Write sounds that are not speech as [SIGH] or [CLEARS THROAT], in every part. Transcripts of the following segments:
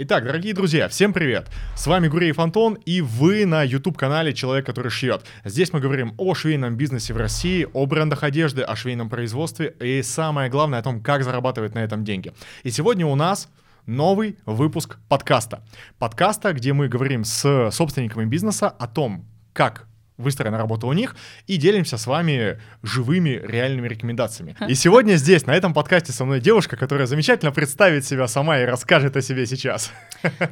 Итак, дорогие друзья, всем привет! С вами Гуреев Антон, и вы на YouTube-канале «Человек, который шьет». Здесь мы говорим о швейном бизнесе в России, о брендах одежды, о швейном производстве и самое главное о том, как зарабатывать на этом деньги. И сегодня у нас новый выпуск подкаста. Подкаста, где мы говорим с собственниками бизнеса о том, как выстроена работа у них, и делимся с вами живыми, реальными рекомендациями. И сегодня здесь, на этом подкасте со мной девушка, которая замечательно представит себя сама и расскажет о себе сейчас.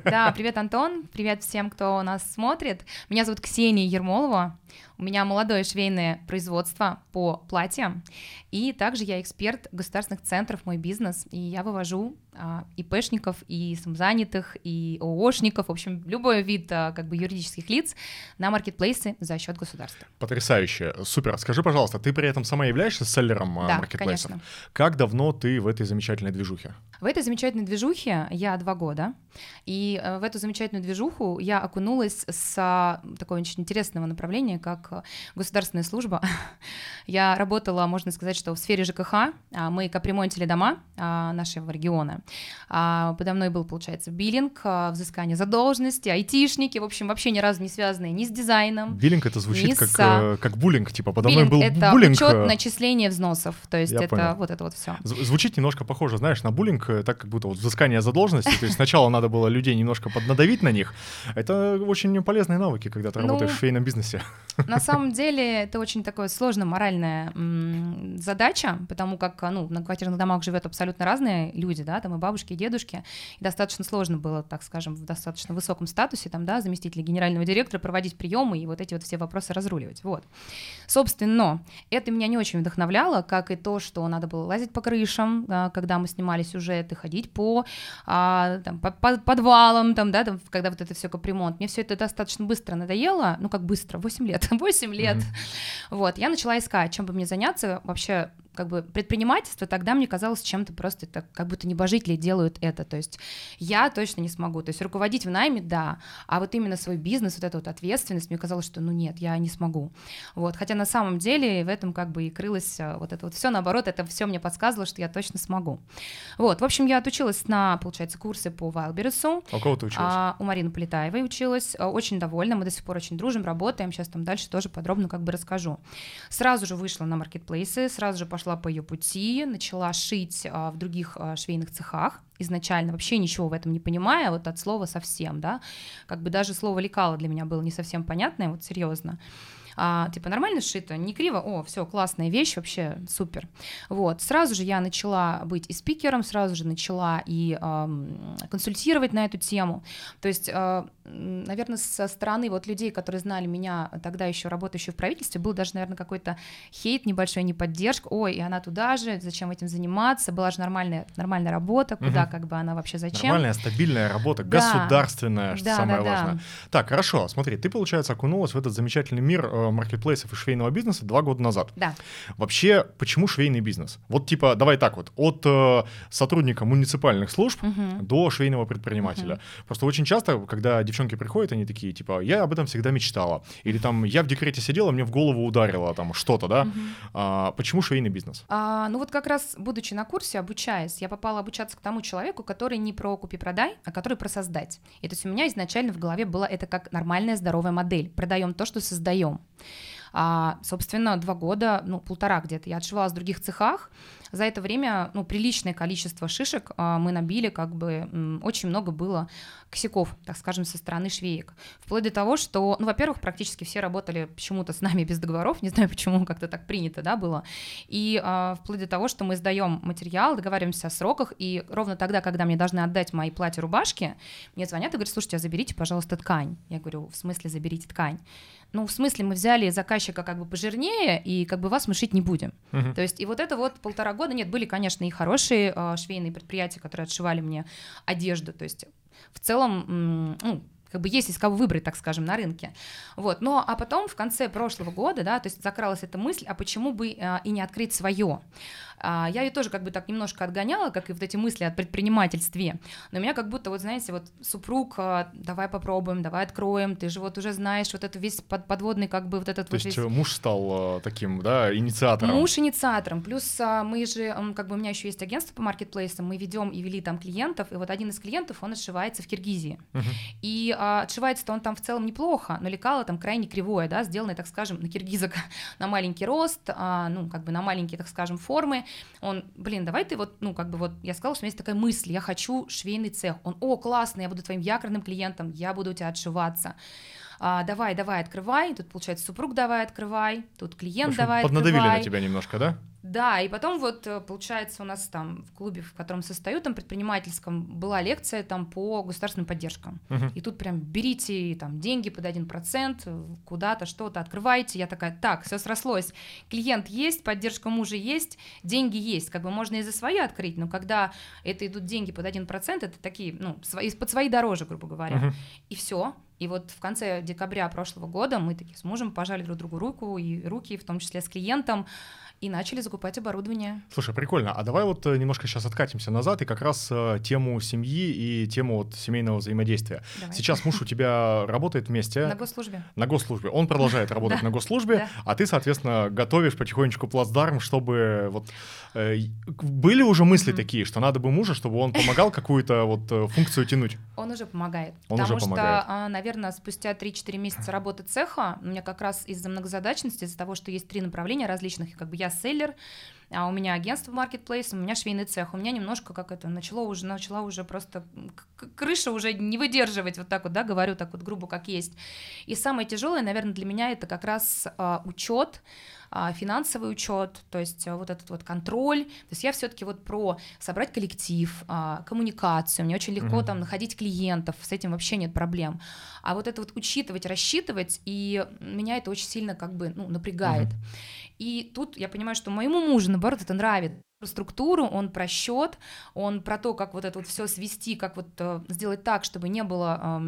Да, привет, Антон, привет всем, кто нас смотрит. Меня зовут Ксения Ермолова, у меня молодое швейное производство по платьям, и также я эксперт государственных центров «Мой бизнес», и я вывожу а, ИПшников, и самозанятых, и ООшников, в общем, любой вид а, как бы юридических лиц на маркетплейсы за счет государства. Потрясающе, супер. Скажи, пожалуйста, ты при этом сама являешься селлером а, да, маркетплейсов? конечно. Как давно ты в этой замечательной движухе? В этой замечательной движухе я два года, и э, в эту замечательную движуху я окунулась с а, такого очень интересного направления, как э, государственная служба. [LAUGHS] Я работала, можно сказать, что в сфере ЖКХ, а, мы капремонтили дома а, нашего региона. Подо мной был, получается, биллинг, взыскание задолженности, айтишники, в общем, вообще ни разу не связанные ни с дизайном. Биллинг это звучит как, с... э, как буллинг, типа подо мной был это буллинг. учет э, начисления взносов, то есть Я это понял. вот это вот все. Зв- Звучит немножко похоже, знаешь, на буллинг, так как будто вот взыскание задолженности. То есть сначала надо было людей немножко поднадавить на них. Это очень полезные навыки, когда ты Ну, работаешь в швейном бизнесе. На самом деле это очень такое сложная моральная задача, потому как ну, на квартирных домах живет абсолютно разные люди, да, там и бабушки, и дедушки, и достаточно сложно было, так скажем, в достаточно высоком статусе, там, да, заместителя генерального директора проводить приемы и вот эти вот все вопросы разруливать, вот. Собственно, это меня не очень вдохновляло, как и то, что надо было лазить по крышам, а, когда мы снимали сюжеты, ходить по, а, там, по- по подвалам, там, да, там, когда вот это все капремонт. Мне все это достаточно быстро надоело, ну как быстро, 8 лет, 8 лет. Вот, я начала искать, чем бы мне заняться вообще как бы предпринимательство тогда мне казалось чем-то просто это как будто небожители делают это, то есть я точно не смогу, то есть руководить в найме, да, а вот именно свой бизнес, вот эта вот ответственность, мне казалось, что ну нет, я не смогу, вот, хотя на самом деле в этом как бы и крылось а, вот это вот все наоборот, это все мне подсказывало, что я точно смогу, вот, в общем, я отучилась на, получается, курсы по Вайлбересу, А у кого ты училась? а, у Марины Полетаевой училась, а, очень довольна, мы до сих пор очень дружим, работаем, сейчас там дальше тоже подробно как бы расскажу. Сразу же вышла на маркетплейсы, сразу же пошла по ее пути, начала шить а, в других а, швейных цехах, изначально вообще ничего в этом не понимая, вот от слова совсем, да, как бы даже слово лекало для меня было не совсем понятное, вот серьезно. А, типа нормально сшито, не криво, о, все, классная вещь, вообще супер. Вот, сразу же я начала быть и спикером, сразу же начала и ам, консультировать на эту тему. То есть, м, наверное, со стороны вот людей, которые знали меня тогда еще работающую в правительстве, был даже, наверное, какой-то хейт небольшой, не поддержка, ой, и она туда же, зачем этим заниматься, была же нормальная, нормальная работа, куда Мгм. как бы она вообще зачем. Нормальная, стабильная работа, Да. государственная, что Да, самое да, да. важное. Так, хорошо, смотри, ты, получается, окунулась в этот замечательный мир э, маркетплейсов и швейного бизнеса два года назад. Да. Вообще, почему швейный бизнес? Вот типа, давай так вот, от э, сотрудника муниципальных служб Мгм. до швейного предпринимателя. Просто очень часто, когда девчонки приходят, они такие, типа, я об этом всегда мечтала. Или там, я в декрете сидела, мне в голову ударило там что-то, да? Мгм. А, почему швейный бизнес? А, ну вот как раз будучи на курсе, обучаясь, я попала обучаться к тому человеку, который не про купи-продай, а который про создать. И то есть у меня изначально в голове было это как нормальная здоровая модель. Продаем то, что создаем. А, собственно, два года, ну, полтора где-то я отшивалась в других цехах. За это время, ну, приличное количество шишек а, мы набили, как бы очень много было косяков, так скажем, со стороны швеек. Вплоть до того, что, ну, во-первых, практически все работали почему-то с нами [LAUGHS] без договоров, не знаю почему, как-то так принято, да, было. И а, вплоть до того, что мы сдаем материал, договариваемся о сроках, и ровно тогда, когда мне должны отдать мои платья-рубашки, мне звонят и говорят, слушайте, а заберите, пожалуйста, ткань. Я говорю, в смысле заберите ткань? Ну, в смысле, мы взяли заказчика как бы пожирнее, и как бы вас мы шить не будем. Мгм. То есть, и вот это вот полтора года, нет, были, конечно, и хорошие а, швейные предприятия, которые отшивали мне одежду, то есть в целом, ну, как бы есть из кого выбрать, так скажем, на рынке. Вот. Но а потом в конце прошлого года, да, то есть закралась эта мысль, а почему бы а, и не открыть свое? А, я ее тоже как бы так немножко отгоняла, как и вот эти мысли о предпринимательстве. Но у меня как будто, вот знаете, вот супруг, а, давай попробуем, давай откроем, ты же вот уже знаешь вот это весь под, подводный как бы вот этот То вот есть весь... э, муж стал таким, да, инициатором. Муж инициатором. Плюс а, мы же, как бы у меня еще есть агентство по маркетплейсам, мы ведем и вели там клиентов, и вот один из клиентов, он отшивается в Киргизии. Мгм. И а, отшивается-то он там в целом неплохо, но лекало там крайне кривое, да, сделанное, так скажем, на киргизок, [LAUGHS] на маленький рост, а, ну, как бы на маленькие, так скажем, формы. Он, блин, давай ты вот, ну, как бы вот, я сказала, что у меня есть такая мысль, я хочу швейный цех. Он, о, классно, я буду твоим якорным клиентом, я буду у тебя отшиваться. А, давай, давай, открывай. Тут, получается, супруг давай, открывай. Тут клиент общем, давай, поднадавили открывай. на тебя немножко, да? Да, и потом вот, э, получается, у нас там в клубе, в котором состою, там предпринимательском, была лекция там по государственным поддержкам. Мгм. И тут прям берите там деньги под 1%, э, куда-то что-то открывайте. Я такая, так, все срослось. Клиент есть, поддержка мужа есть, деньги есть. Как бы можно и за свои открыть, но когда это идут деньги под 1%, это такие, ну, свои, под свои дороже, грубо говоря. Мгм. И все. И вот в конце декабря прошлого года мы такие с мужем пожали друг другу руку, и руки, в том числе с клиентом, и начали закупать оборудование. Слушай, прикольно. А давай вот э, немножко сейчас откатимся назад и как раз э, тему семьи и тему вот семейного взаимодействия. Давай. Сейчас муж у [LAUGHS] тебя работает вместе На госслужбе. на госслужбе. Он продолжает [LAUGHS] работать на госслужбе, а ты, соответственно, готовишь потихонечку плацдарм, чтобы вот э, были уже мысли такие, что надо бы мужа, чтобы он помогал какую-то вот функцию тянуть. Он уже помогает. Он потому уже помогает. что, наверное, спустя 3-4 месяца работы цеха, у меня как раз из-за многозадачности, из-за того, что есть три направления различных, и как бы я селлер, а у меня агентство маркетплейс, у меня швейный цех, у меня немножко как это начало уже, начала уже просто крыша уже не выдерживать, вот так вот, да, говорю так вот грубо, как есть. И самое тяжелое, наверное, для меня это как раз а, учет, финансовый учет, то есть а, вот этот вот контроль. То есть я все-таки вот про собрать коллектив, а, коммуникацию. Мне очень легко Мгм. там находить клиентов, с этим вообще нет проблем. А вот это вот учитывать, рассчитывать, и меня это очень сильно как бы ну, напрягает. Мгм. И тут я понимаю, что моему мужу, наоборот, это нравится про структуру, он про счет, он про то, как вот это вот все свести, как вот э, сделать так, чтобы не было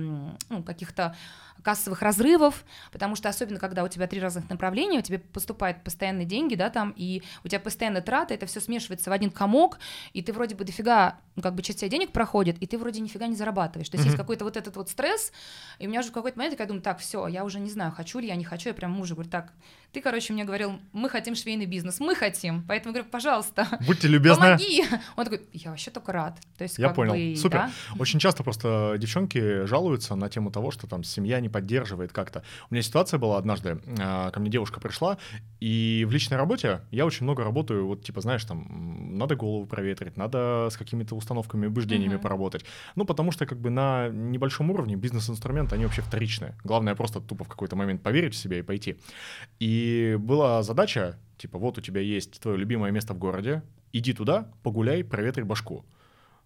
ну, каких-то кассовых разрывов, потому что особенно когда у тебя три разных направления, у тебя поступают постоянные деньги, да, там, и у тебя постоянно траты, это все смешивается в один комок, и ты вроде бы дофига, ну, как бы часть тебя денег проходит, и ты вроде нифига не зарабатываешь. То есть Мгм. есть какой-то вот этот вот стресс, и у меня уже в какой-то момент я думаю, так, все, я уже не знаю, хочу ли я, не хочу, я прям мужу говорю, так, ты, короче, мне говорил, мы хотим швейный бизнес, мы хотим, поэтому говорю, пожалуйста, Будьте любезны. помоги. Он такой, я вообще только рад. То есть, Я понял. бы, Супер. да. Очень часто просто девчонки жалуются на тему того, что там семья не поддерживает как-то. У меня ситуация была однажды, а, ко мне девушка пришла, и в личной работе я очень много работаю, вот типа, знаешь, там, надо голову проветрить, надо с какими-то установками, убеждениями Мгм. поработать. Ну, потому что как бы на небольшом уровне бизнес-инструменты, они вообще вторичные. Главное просто тупо в какой-то момент поверить в себя и пойти. И была задача, типа, вот у тебя есть твое любимое место в городе, иди туда, погуляй, проветри башку.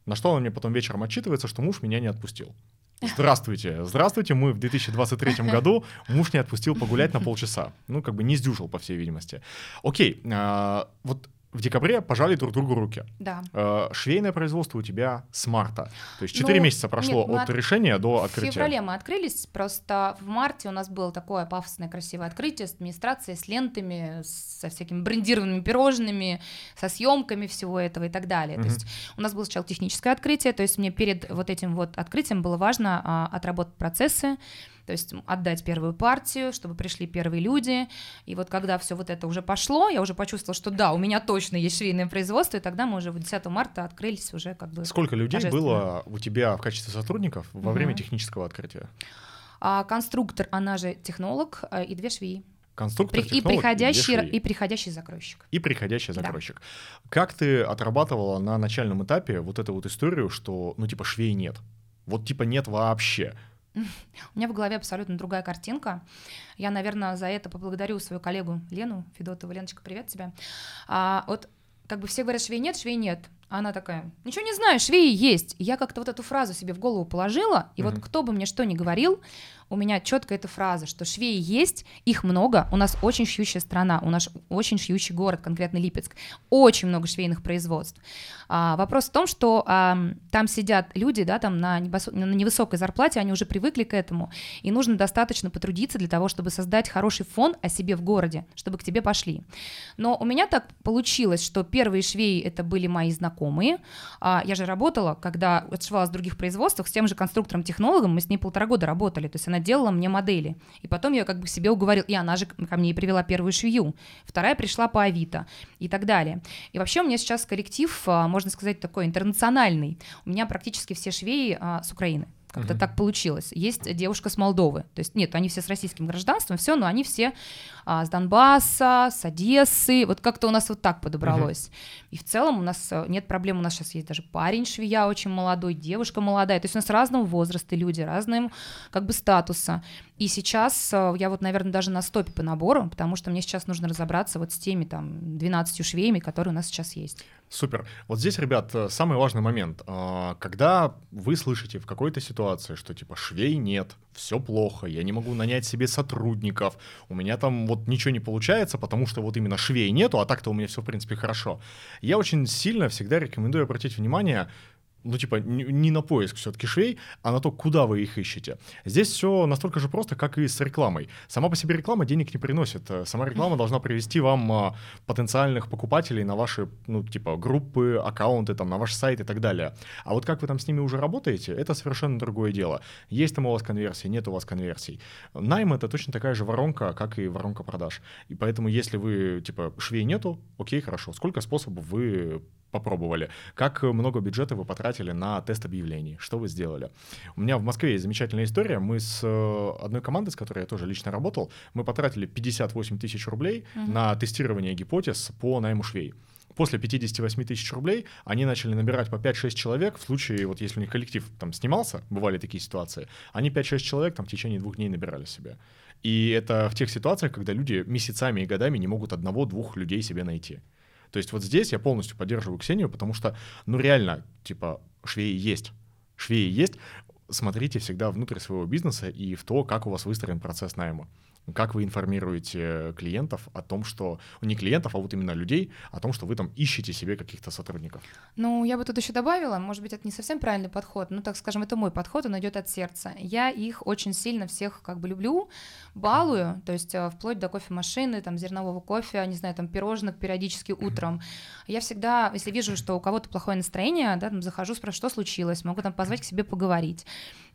На что он мне потом вечером отчитывается, что муж меня не отпустил. Здравствуйте, здравствуйте, мы в 2023 году, муж не отпустил погулять на полчаса. Ну, как бы не сдюжил, по всей видимости. Окей, а, вот в декабре пожали друг другу руки. Да. Э, Швейное производство у тебя с марта. То есть 4 Ну, месяца прошло нет, от от- решения до В открытия. феврале мы открылись, просто в марте у нас было такое пафосное красивое открытие с администрацией, с лентами, со всякими брендированными пирожными, со съемками всего этого и так далее. Мгм. То есть у нас было сначала техническое открытие, то есть мне перед вот этим вот открытием было важно а, отработать процессы, то есть отдать первую партию, чтобы пришли первые люди. И вот когда все вот это уже пошло, я уже почувствовала, что да, у меня точно есть швейное производство, и тогда мы уже 10 марта открылись уже как бы Сколько людей было у тебя в качестве сотрудников во Мгм. время технического открытия? А конструктор, она же технолог, а, и две швеи. Конструктор, и, технолог приходящий, две швеи. и приходящий закройщик. и приходящий Да. закройщик. Как ты отрабатывала на начальном этапе вот эту вот историю, что, ну, типа, швей нет? Вот, типа, нет вообще. У меня в голове абсолютно другая картинка. Я, наверное, за это поблагодарю свою коллегу Лену Федотову. Леночка, привет тебе. А, вот как бы все говорят, швей нет, швей нет. Она такая, ничего не знаю, швеи есть. И я как-то вот эту фразу себе в голову положила, и Мгм. вот кто бы мне что ни говорил, у меня четко эта фраза, что швеи есть, их много, у нас очень шьющая страна, у нас очень шьющий город, конкретно Липецк, очень много швейных производств. А, вопрос в том, что ам, там сидят люди, да, там на, небосо- на невысокой зарплате, они уже привыкли к этому, и нужно достаточно потрудиться для того, чтобы создать хороший фон о себе в городе, чтобы к тебе пошли. Но у меня так получилось, что первые швеи это были мои знакомые. А, я же работала, когда отшивалась в других производствах с тем же конструктором-технологом, мы с ней полтора года работали, то есть она делала мне модели. И потом я как бы себе уговорил, и она же ко мне и привела первую швею, вторая пришла по Авито и так далее. И вообще у меня сейчас коллектив, а, можно сказать, такой интернациональный. У меня практически все швеи а, с Украины. Как-то Мгм. так получилось. Есть девушка с Молдовы. То есть нет, они все с российским гражданством, все, но они все а, с Донбасса, с Одессы. Вот как-то у нас вот так подобралось. И в целом у нас э, нет проблем. У нас сейчас есть даже парень швея очень молодой, девушка молодая. То есть у нас разного возраста люди, разным как бы статуса. И сейчас э, я вот, наверное, даже на стопе по набору, потому что мне сейчас нужно разобраться вот с теми там 12 швеями, которые у нас сейчас есть. Супер. Вот здесь, ребят, э, самый важный момент. А, Когда вы слышите в какой-то ситуации, что типа швей нет, все плохо, я не могу нанять себе сотрудников, у меня там вот ничего не получается, потому что вот именно швей нету, а так-то у меня все в принципе хорошо. Я очень сильно всегда рекомендую обратить внимание ну, типа, не, на поиск все-таки швей, а на то, куда вы их ищете. Здесь все настолько же просто, как и с рекламой. Сама по себе реклама денег не приносит. Э, Сама реклама должна привести вам а, потенциальных покупателей на ваши, ну, типа, группы, аккаунты, там, на ваш сайт и так далее. А вот как вы там с ними уже работаете, это совершенно другое дело. Есть там у вас конверсии, нет у вас конверсий. Найм — это точно такая же воронка, как и воронка продаж. И поэтому, если вы, типа, швей нету, окей, хорошо. Сколько способов вы попробовали? Как много бюджета вы потратили на тест объявлений? Что вы сделали? У меня в Москве есть замечательная история. Мы с э, одной командой, с которой я тоже лично работал, мы потратили 58 тысяч рублей Мгм. на тестирование гипотез по найму швей. После 58 тысяч рублей они начали набирать по 5-6 человек. В случае, вот если у них коллектив там снимался, бывали такие ситуации, они 5-6 человек там в течение двух дней набирали себе. И это в тех ситуациях, когда люди месяцами и годами не могут одного-двух людей себе найти. То есть вот здесь я полностью поддерживаю Ксению, потому что, ну реально, типа, швеи есть. Швеи есть. Смотрите всегда внутрь своего бизнеса и в то, как у вас выстроен процесс найма. Как вы информируете клиентов о том, что... Не клиентов, а вот именно людей, о том, что вы там ищете себе каких-то сотрудников. Ну, я бы тут еще добавила, может быть, это не совсем правильный подход, ну, так скажем, это мой подход, он идет от сердца. Я их очень сильно всех как бы люблю, балую, то есть э, вплоть до кофемашины, там, зернового кофе, не знаю, там, пирожных периодически утром. Я всегда, если вижу, что у кого-то плохое настроение, да, там, захожу, спрашиваю, что случилось, могу там позвать к себе поговорить.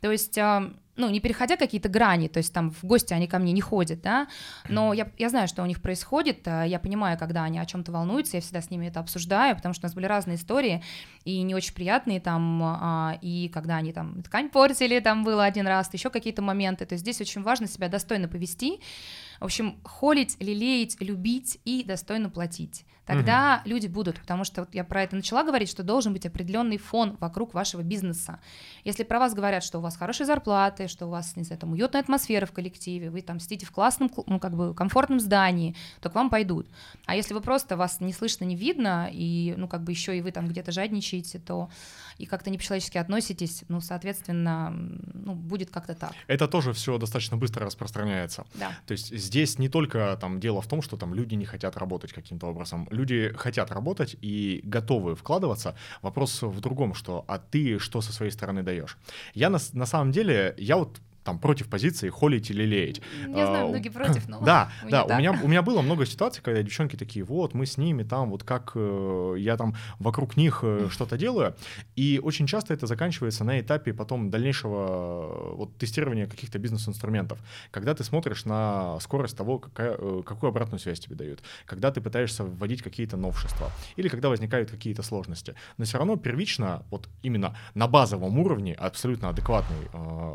То есть, э, ну, не переходя какие-то грани, то есть там в гости они ко мне не ходят, да, но я, я знаю, что у них происходит, э, я понимаю, когда они о чем-то волнуются, я всегда с ними это обсуждаю, потому что у нас были разные истории, и не очень приятные там, а, и когда они там ткань портили, там было один раз, еще какие-то моменты, то есть здесь очень важно себя достойно повести, в общем, холить, лелеять, любить и достойно платить. Тогда люди будут, потому что вот я про это начала говорить, что должен быть определенный фон вокруг вашего бизнеса. Если про вас говорят, что у вас хорошие зарплаты, что у вас, не знаю, там уютная атмосфера в коллективе, вы там сидите в классном, кл- ну, как бы комфортном здании, то к вам пойдут. А если вы просто вас не слышно, не видно, и, ну, как бы еще и вы там где-то жадничаете, то и как-то не по-человечески относитесь, ну, соответственно, ну, будет как-то так. Это тоже все достаточно быстро распространяется. Да. То есть здесь не только там дело в том, что там люди не хотят работать каким-то образом. Люди хотят работать и готовы вкладываться. Вопрос в другом, что а ты что со своей стороны даешь? Я на, на самом деле, я вот там против позиции холить или лелеять. Я знаю, А, многие [LAUGHS] против, но Да, [LAUGHS] да, у так. меня, у меня было много ситуаций, когда девчонки такие, вот, мы с ними там, вот как э, я там вокруг них э, что-то делаю, и очень часто это заканчивается на этапе потом дальнейшего э, вот, тестирования каких-то бизнес-инструментов, когда ты смотришь на скорость того, какая, э, какую обратную связь тебе дают, когда ты пытаешься вводить какие-то новшества, или когда возникают какие-то сложности, но все равно первично, вот именно на базовом уровне абсолютно адекватный,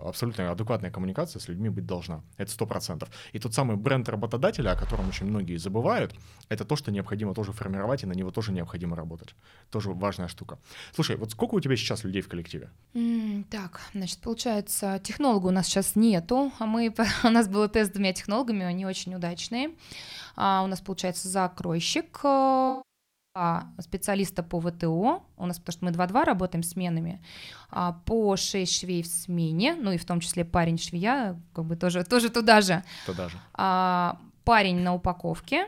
абсолютно адекватная коммуникация с людьми быть должна, это сто процентов. И тот самый бренд работодателя, о котором очень многие забывают, это то, что необходимо тоже формировать, и на него тоже необходимо работать. Тоже важная штука. Слушай, вот сколько у тебя сейчас людей в коллективе? М, Так, значит, получается, технолога у нас сейчас нету, а мы, [LAUGHS] у нас был тест с двумя технологами, они очень удачные. А у нас получается закройщик, э, специалиста по ВТО, у нас, потому что мы 2-2 работаем сменами, а, по 6 швей в смене, ну и в том числе парень швея, как бы тоже, тоже туда же. Туда же. А, парень на упаковке,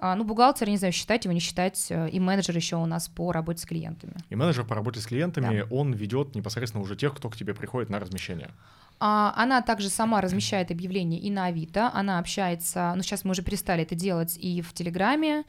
а, ну, бухгалтер, не знаю, считать его, не считать, э, и менеджер еще у нас по работе с клиентами. И менеджер по работе с клиентами, да. он ведет непосредственно уже тех, кто к тебе приходит на размещение. А, она также сама размещает объявления и на Авито, она общается, ну, сейчас мы уже перестали это делать и в Телеграме,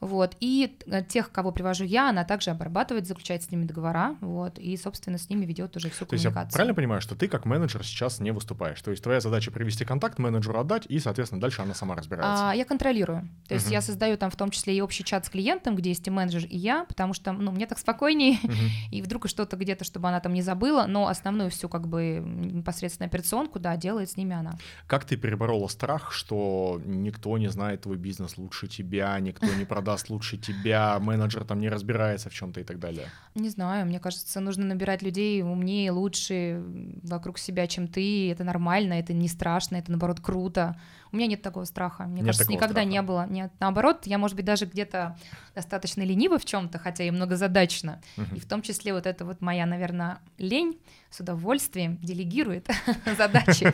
вот, и э, тех, кого привожу я, она также обрабатывает, заключает с ними договора, вот, и, собственно, с ними ведет уже всю коммуникацию. То есть я правильно понимаю, что ты как менеджер сейчас не выступаешь? То есть твоя задача привести контакт, менеджеру отдать, и, соответственно, дальше она сама разбирается? А, я контролирую. То есть uh-huh. я создаю там в том числе и общий чат с клиентом, где есть и менеджер, и я, потому что, ну, мне так спокойнее, uh-huh. [LAUGHS] и вдруг что-то где-то, чтобы она там не забыла, но основную всю, как бы, непосредственно операционку, да, делает с ними она. Как ты переборола страх, что никто не знает твой бизнес лучше тебя, никто не [LAUGHS] продаст лучше тебя менеджер там не разбирается в чем-то и так далее? Не знаю, мне кажется, нужно набирать людей умнее, лучше вокруг себя, чем ты. Это нормально, это не страшно, это наоборот круто. У меня нет такого страха. Мне нет кажется, никогда страха. не было. Нет, наоборот, я, может быть, даже где-то достаточно ленива в чем-то, хотя и многозадачно. Угу. И в том числе вот это вот моя, наверное, лень с удовольствием делегирует [LAUGHS] задачи.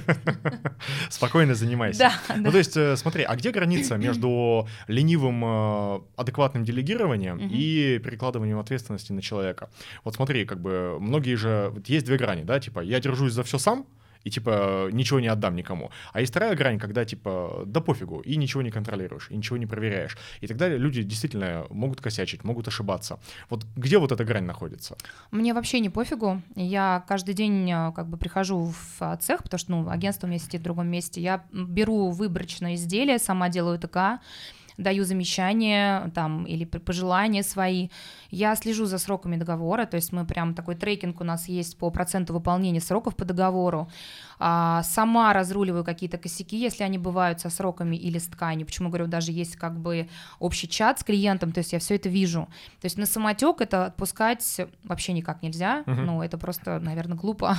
Спокойно занимайся. Да. Ну, то есть, э, смотри, а где граница [CLEARS THROAT] между ленивым э, адекватным делегированием и перекладыванием ответственности на человека? Вот смотри, как бы многие же... Есть две грани, да, типа я держусь за все сам, и типа ничего не отдам никому. А есть вторая грань, когда типа да пофигу, и ничего не контролируешь, и ничего не проверяешь. И тогда люди действительно могут косячить, могут ошибаться. Вот где вот эта грань находится? Мне вообще не пофигу. Я каждый день э, как бы прихожу в э, цех, потому что ну, агентство у меня сидит в другом месте. Я беру выборочное изделие, сама делаю ТК, даю замечания там или пожелания свои. Я слежу за сроками договора, то есть мы прям такой трекинг у нас есть по проценту выполнения сроков по договору. А, сама разруливаю какие-то косяки, если они бывают со сроками или с тканью. Почему говорю, даже есть как бы общий чат с клиентом, то есть я все это вижу. То есть на самотек это отпускать вообще никак нельзя. Угу. Ну, это просто, наверное, глупо.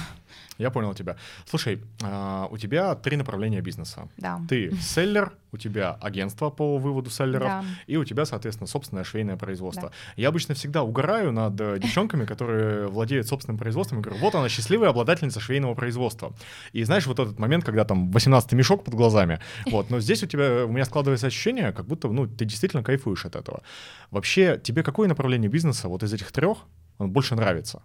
Я понял тебя. Слушай, а, у тебя три направления бизнеса. Да. Ты селлер, у тебя агентство по выводу селлеров, да. и у тебя, соответственно, собственное швейное производство. Да. Я обычно всегда угораю над э, девчонками, которые владеют собственным производством, и говорю, вот она счастливая обладательница швейного производства. И знаешь, вот этот момент, когда там 18 мешок под глазами, вот, но здесь у тебя, у меня складывается ощущение, как будто, ну, ты действительно кайфуешь от этого. Вообще, тебе какое направление бизнеса вот из этих трех больше нравится?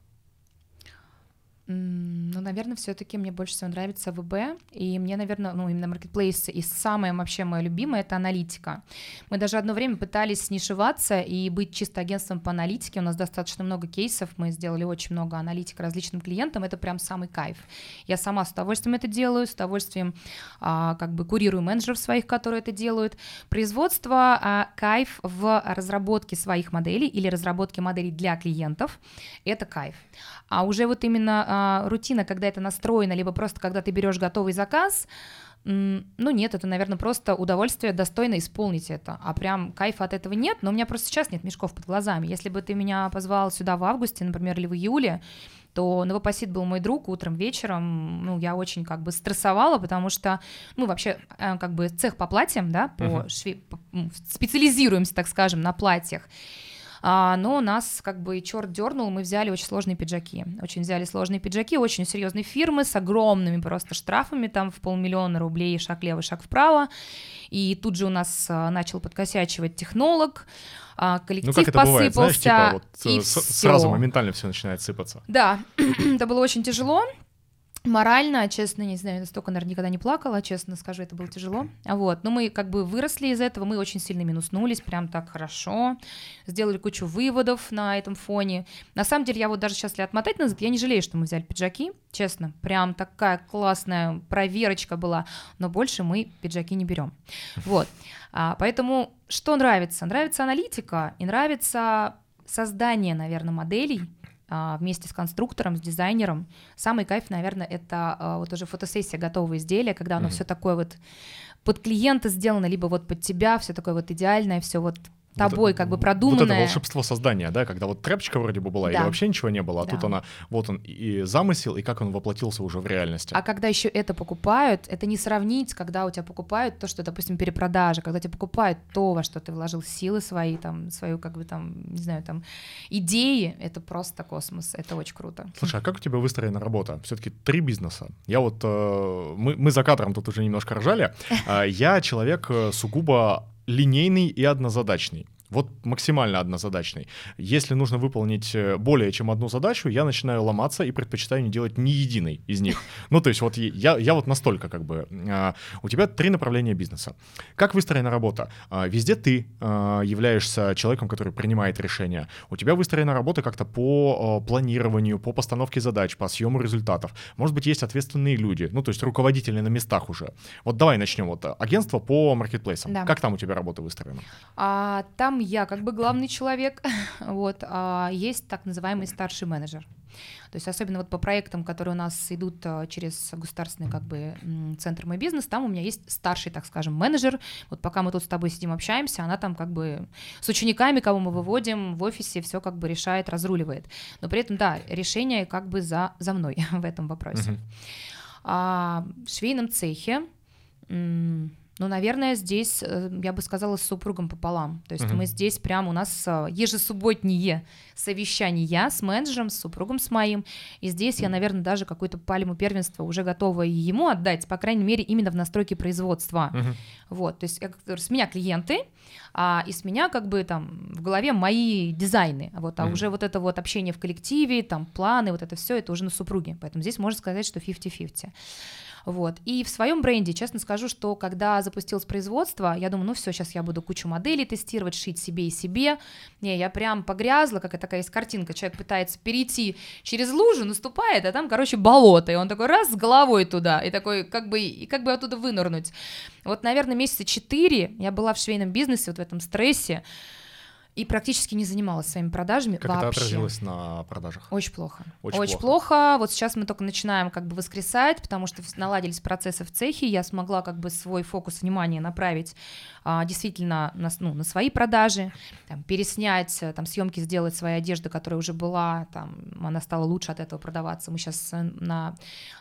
Ну, наверное, все-таки мне больше всего нравится ВБ, и мне, наверное, ну, именно маркетплейсы, и самое вообще мое любимое — это аналитика. Мы даже одно время пытались снишеваться и быть чисто агентством по аналитике, у нас достаточно много кейсов, мы сделали очень много аналитик различным клиентам, это прям самый кайф. Я сама с удовольствием это делаю, с удовольствием а, как бы курирую менеджеров своих, которые это делают. Производство, а, кайф в разработке своих моделей или разработке моделей для клиентов — это кайф. А уже вот именно а, рутина, когда это настроено, либо просто когда ты берешь готовый заказ, ну нет, это, наверное, просто удовольствие достойно исполнить это. А прям кайфа от этого нет, но у меня просто сейчас нет мешков под глазами. Если бы ты меня позвал сюда в августе, например, или в июле, то Новопосит был мой друг утром, вечером, ну, я очень как бы стрессовала, потому что, ну, вообще, э, как бы цех по платьям, да, по uh-huh. шве... специализируемся, так скажем, на платьях, а, но нас как бы черт дернул, мы взяли очень сложные пиджаки. Очень взяли сложные пиджаки, очень серьезные фирмы с огромными просто штрафами, там в полмиллиона рублей, шаг лево, шаг вправо. И тут же у нас а, начал подкосячивать технолог, а, коллектив ну, как это посыпался. Бывает, знаешь, типа, вот, и с- сразу моментально все начинает сыпаться. Да, [CLEARS THROAT] это было очень тяжело морально, честно, не знаю, настолько, наверное, никогда не плакала, честно скажу, это было тяжело. Вот, но мы как бы выросли из этого, мы очень сильно минуснулись, прям так хорошо, сделали кучу выводов на этом фоне. На самом деле, я вот даже сейчас, если отмотать назад, я не жалею, что мы взяли пиджаки, честно, прям такая классная проверочка была, но больше мы пиджаки не берем. Вот, а, поэтому что нравится? Нравится аналитика и нравится создание, наверное, моделей, вместе с конструктором, с дизайнером. Самый кайф, наверное, это а, вот уже фотосессия готового изделия, когда оно mm-hmm. все такое вот под клиента сделано, либо вот под тебя, все такое вот идеальное, все вот тобой вот, как бы продуманное. Вот это волшебство создания, да, когда вот тряпочка вроде бы была, да. или вообще ничего не было, а да. тут она, вот он и замысел, и как он воплотился уже в реальности. А когда еще это покупают, это не сравнить, когда у тебя покупают то, что, допустим, перепродажа, когда тебе покупают то, во что ты вложил силы свои, там, свою, как бы там, не знаю, там, идеи, это просто космос, это очень круто. Слушай, а как у тебя выстроена работа? Все-таки три бизнеса. Я вот, э, мы, мы за кадром тут уже немножко ржали, а, [LAUGHS] я человек э, сугубо линейный и однозадачный. Вот максимально однозадачный. Если нужно выполнить э, более чем одну задачу, я начинаю ломаться и предпочитаю не делать ни единой из них. [LAUGHS] Ну, то есть вот я, я вот настолько как бы... А, у тебя три направления бизнеса. Как выстроена работа? А, везде ты а, являешься человеком, который принимает решения. У тебя выстроена работа как-то по планированию, по постановке задач, по съему результатов. Может быть, есть ответственные люди, ну, то есть руководители на местах уже. Вот давай начнем. Вот агентство по маркетплейсам. Да. Как там у тебя работа выстроена? А, там я как бы главный человек, [LAUGHS] вот, а есть так называемый старший менеджер. То есть особенно вот по проектам, которые у нас идут а, через государственный как бы центр «Мой бизнес», там у меня есть старший, так скажем, менеджер. Вот пока мы тут с тобой сидим, общаемся, она там как бы с учениками, кого мы выводим в офисе, все как бы решает, разруливает. Но при этом, да, решение как бы за, за мной [LAUGHS] в этом вопросе. Uh-huh. А, в швейном цехе ну, наверное, здесь, э, я бы сказала, с супругом пополам. То есть uh-huh. мы здесь прямо, у нас э, ежесубботние совещания с менеджером, с супругом с моим. И здесь я, наверное, даже какую-то пальму первенства уже готова ему отдать, по крайней мере, именно в настройке производства. Uh-huh. Вот, то есть я, с меня клиенты, а, и с меня как бы там в голове мои дизайны. Вот, а uh-huh. уже вот это вот общение в коллективе, там планы, вот это все, это уже на супруге. Поэтому здесь можно сказать, что 50-50. Вот. И в своем бренде, честно скажу, что когда запустилось производство, я думаю, ну все, сейчас я буду кучу моделей тестировать, шить себе и себе. Не, я прям погрязла, как такая есть картинка, человек пытается перейти через лужу, наступает, а там, короче, болото, и он такой раз с головой туда, и такой, как бы, и как бы оттуда вынырнуть. Вот, наверное, месяца четыре я была в швейном бизнесе, вот в этом стрессе, и практически не занималась своими продажами как вообще. это отразилось на продажах? Очень плохо. Очень, Очень плохо. плохо. Вот сейчас мы только начинаем как бы воскресать, потому что наладились процессы в цехе, я смогла как бы свой фокус внимания направить а, действительно на, ну, на свои продажи, там, переснять, э, там, съемки сделать своей одежды, которая уже была, там, она стала лучше от этого продаваться. Мы сейчас э, на,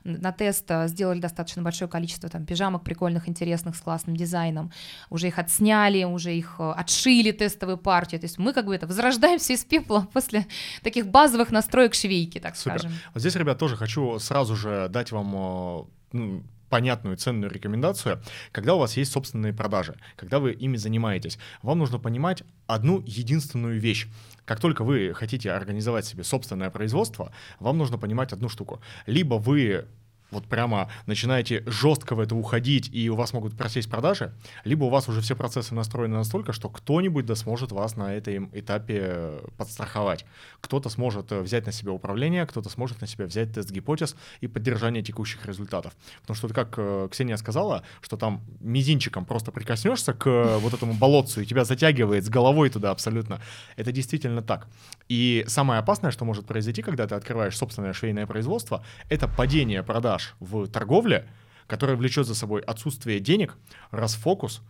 на тест э, сделали достаточно большое количество там пижамок прикольных, интересных, с классным дизайном, уже их отсняли, уже их отшили тестовую партию, то есть мы как бы это возрождаемся из пепла [LAUGHS] после таких базовых настроек швейки, так Супер. скажем. Вот здесь, ребят, тоже хочу сразу же дать вам ну, понятную ценную рекомендацию, когда у вас есть собственные продажи, когда вы ими занимаетесь, вам нужно понимать одну единственную вещь. Как только вы хотите организовать себе собственное производство, вам нужно понимать одну штуку. Либо вы вот прямо начинаете жестко в это уходить, и у вас могут просесть продажи, либо у вас уже все процессы настроены настолько, что кто-нибудь да сможет вас на этом этапе подстраховать. Кто-то сможет э, взять на себя управление, кто-то сможет на себя взять тест гипотез и поддержание текущих результатов. Потому что, как э, Ксения сказала, что там мизинчиком просто прикоснешься к э, вот этому болотцу, и тебя затягивает с головой туда абсолютно. Это действительно так. И самое опасное, что может произойти, когда ты открываешь собственное швейное производство, это падение продаж в торговле, которая влечет за собой отсутствие денег, расфокус,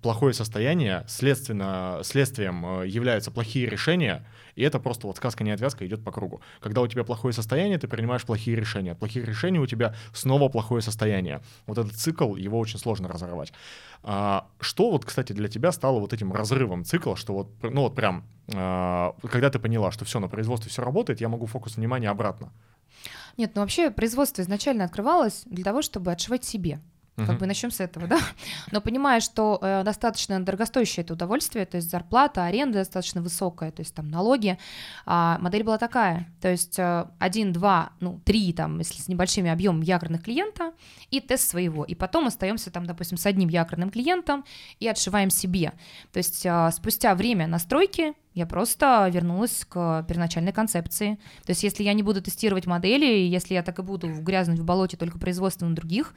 плохое состояние, следственно, следствием э, являются плохие решения, и это просто вот сказка не отвязка идет по кругу. Когда у тебя плохое состояние, ты принимаешь плохие решения. От плохих решений у тебя снова плохое состояние. Вот этот цикл, его очень сложно разорвать. А, что вот, кстати, для тебя стало вот этим разрывом цикла, что вот, ну вот прям, когда ты поняла, что все, на производстве все работает, я могу фокус внимания обратно нет, ну вообще производство изначально открывалось для того, чтобы отшивать себе. Как uh-huh. бы начнем с этого, [LAUGHS] да. Но понимая, что э, достаточно дорогостоящее это удовольствие, то есть зарплата, аренда достаточно высокая, то есть там налоги, а модель была такая, то есть э, один, два, ну три там, если с небольшими объемами якорных клиента и тест своего, и потом остаемся там, допустим, с одним якорным клиентом и отшиваем себе. То есть э, спустя время настройки Я просто вернулась к первоначальной концепции. То есть, если я не буду тестировать модели, если я так и буду грязнуть в болоте только производством других,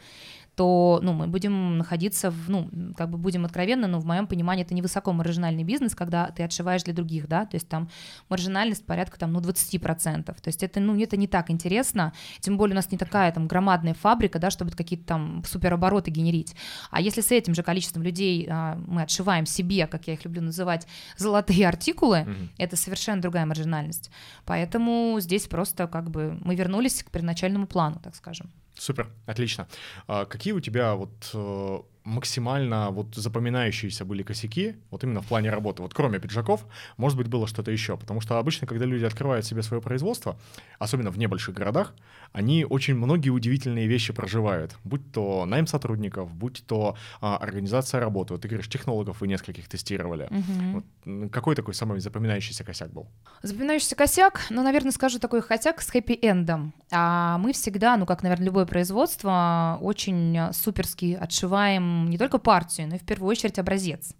то ну, мы будем находиться, в, ну, как бы будем откровенно, но в моем понимании это не высоко маржинальный бизнес, когда ты отшиваешь для других, да, то есть там маржинальность порядка там, ну, 20%, то есть это, ну, это не так интересно, тем более у нас не такая там громадная фабрика, да, чтобы какие-то там суперобороты генерить, а если с этим же количеством людей а, мы отшиваем себе, как я их люблю называть, золотые артикулы, mm-hmm. это совершенно другая маржинальность, поэтому здесь просто как бы мы вернулись к первоначальному плану, так скажем. Супер, отлично. А какие у тебя вот э, максимально вот запоминающиеся были косяки, вот именно в плане работы, вот кроме пиджаков, может быть, было что-то еще, потому что обычно, когда люди открывают себе свое производство, особенно в небольших городах, они очень многие удивительные вещи проживают, будь то найм сотрудников, будь то а, организация работы, вот ты говоришь, технологов вы нескольких тестировали, угу. вот, какой такой самый запоминающийся косяк был? Запоминающийся косяк, ну, наверное, скажу такой косяк с хэппи-эндом, а мы всегда, ну, как, наверное, любое производство, очень суперски отшиваем не только партию, но и в первую очередь образец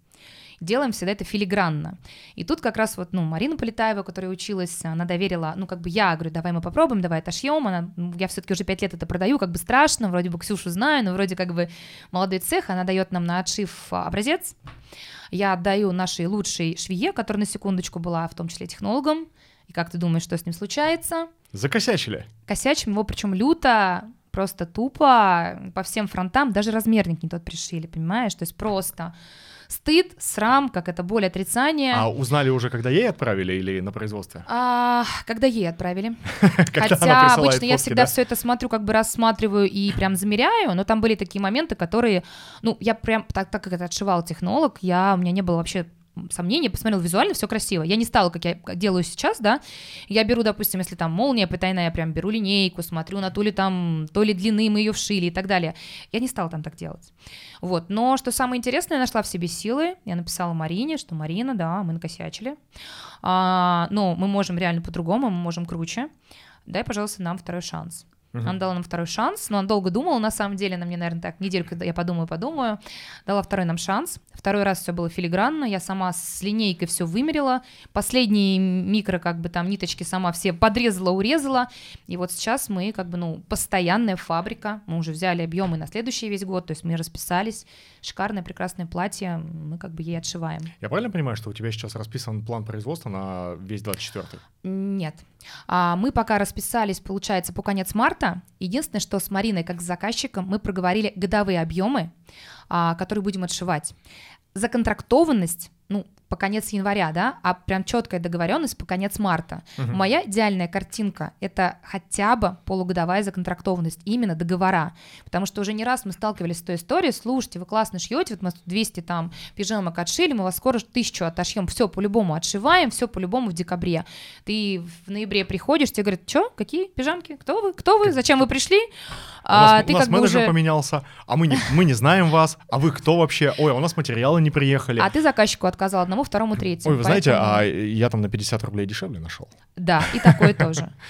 делаем всегда это филигранно. И тут как раз вот, ну, Марина Полетаева, которая училась, она доверила, ну, как бы я говорю, давай мы попробуем, давай отошьем, она, ну, я все-таки уже пять лет это продаю, как бы страшно, вроде бы Ксюшу знаю, но вроде как бы молодой цех, она дает нам на отшив образец, я отдаю нашей лучшей швее, которая на секундочку была в том числе технологом, и как ты думаешь, что с ним случается? Закосячили. Косячим его, причем люто, просто тупо по всем фронтам, даже размерник не тот пришили, понимаешь? То есть просто стыд, срам, как это боль, отрицание. А узнали уже, когда ей отправили или на производстве? А, когда ей отправили. [LAUGHS] Хотя обычно я всегда все это смотрю, как бы рассматриваю и прям замеряю, но там были такие моменты, которые, ну, я прям, так, так как это отшивал технолог, я, у меня не было вообще сомнения, посмотрел визуально, все красиво. Я не стала, как я делаю сейчас, да, я беру, допустим, если там молния потайная, я прям беру линейку, смотрю на то ли там, то ли длины мы ее вшили и так далее. Я не стала там так делать. Вот, но что самое интересное, я нашла в себе силы, я написала Марине, что Марина, да, мы накосячили, а, но мы можем реально по-другому, мы можем круче, дай, пожалуйста, нам второй шанс. Угу. Она дала нам второй шанс, но она долго думала, на самом деле, на мне, наверное, так, недельку я подумаю, подумаю, дала второй нам шанс. Второй раз все было филигранно, я сама с линейкой все вымерила, последние микро, как бы там, ниточки сама все подрезала, урезала, и вот сейчас мы, как бы, ну, постоянная фабрика, мы уже взяли объемы на следующий весь год, то есть мы расписались, шикарное, прекрасное платье, мы как бы ей отшиваем. Я правильно понимаю, что у тебя сейчас расписан план производства на весь 24-й? Нет. А мы пока расписались, получается, по конец марта. Единственное, что с Мариной, как с заказчиком, мы проговорили годовые объемы, а, которые будем отшивать. Законтрактованность, по конец января, да, а прям четкая договоренность по конец марта. Угу. Моя идеальная картинка — это хотя бы полугодовая законтрактованность, именно договора, потому что уже не раз мы сталкивались с той историей, слушайте, вы классно шьете, вот мы 200 там пижамок отшили, мы вас скоро тысячу отошьем, все по-любому отшиваем, все по-любому в декабре. Ты в ноябре приходишь, тебе говорят, что, какие пижамки, кто вы, кто вы, зачем вы пришли? У нас, а, ты у нас менеджер уже... поменялся, а мы не, мы не знаем вас, а вы кто вообще? Ой, а у нас материалы не приехали. А ты заказчику отказал одному одному, второму, третьему. Ой, вы поэтому... знаете, а я там на 50 рублей дешевле нашел. Да, и такое тоже. [LAUGHS]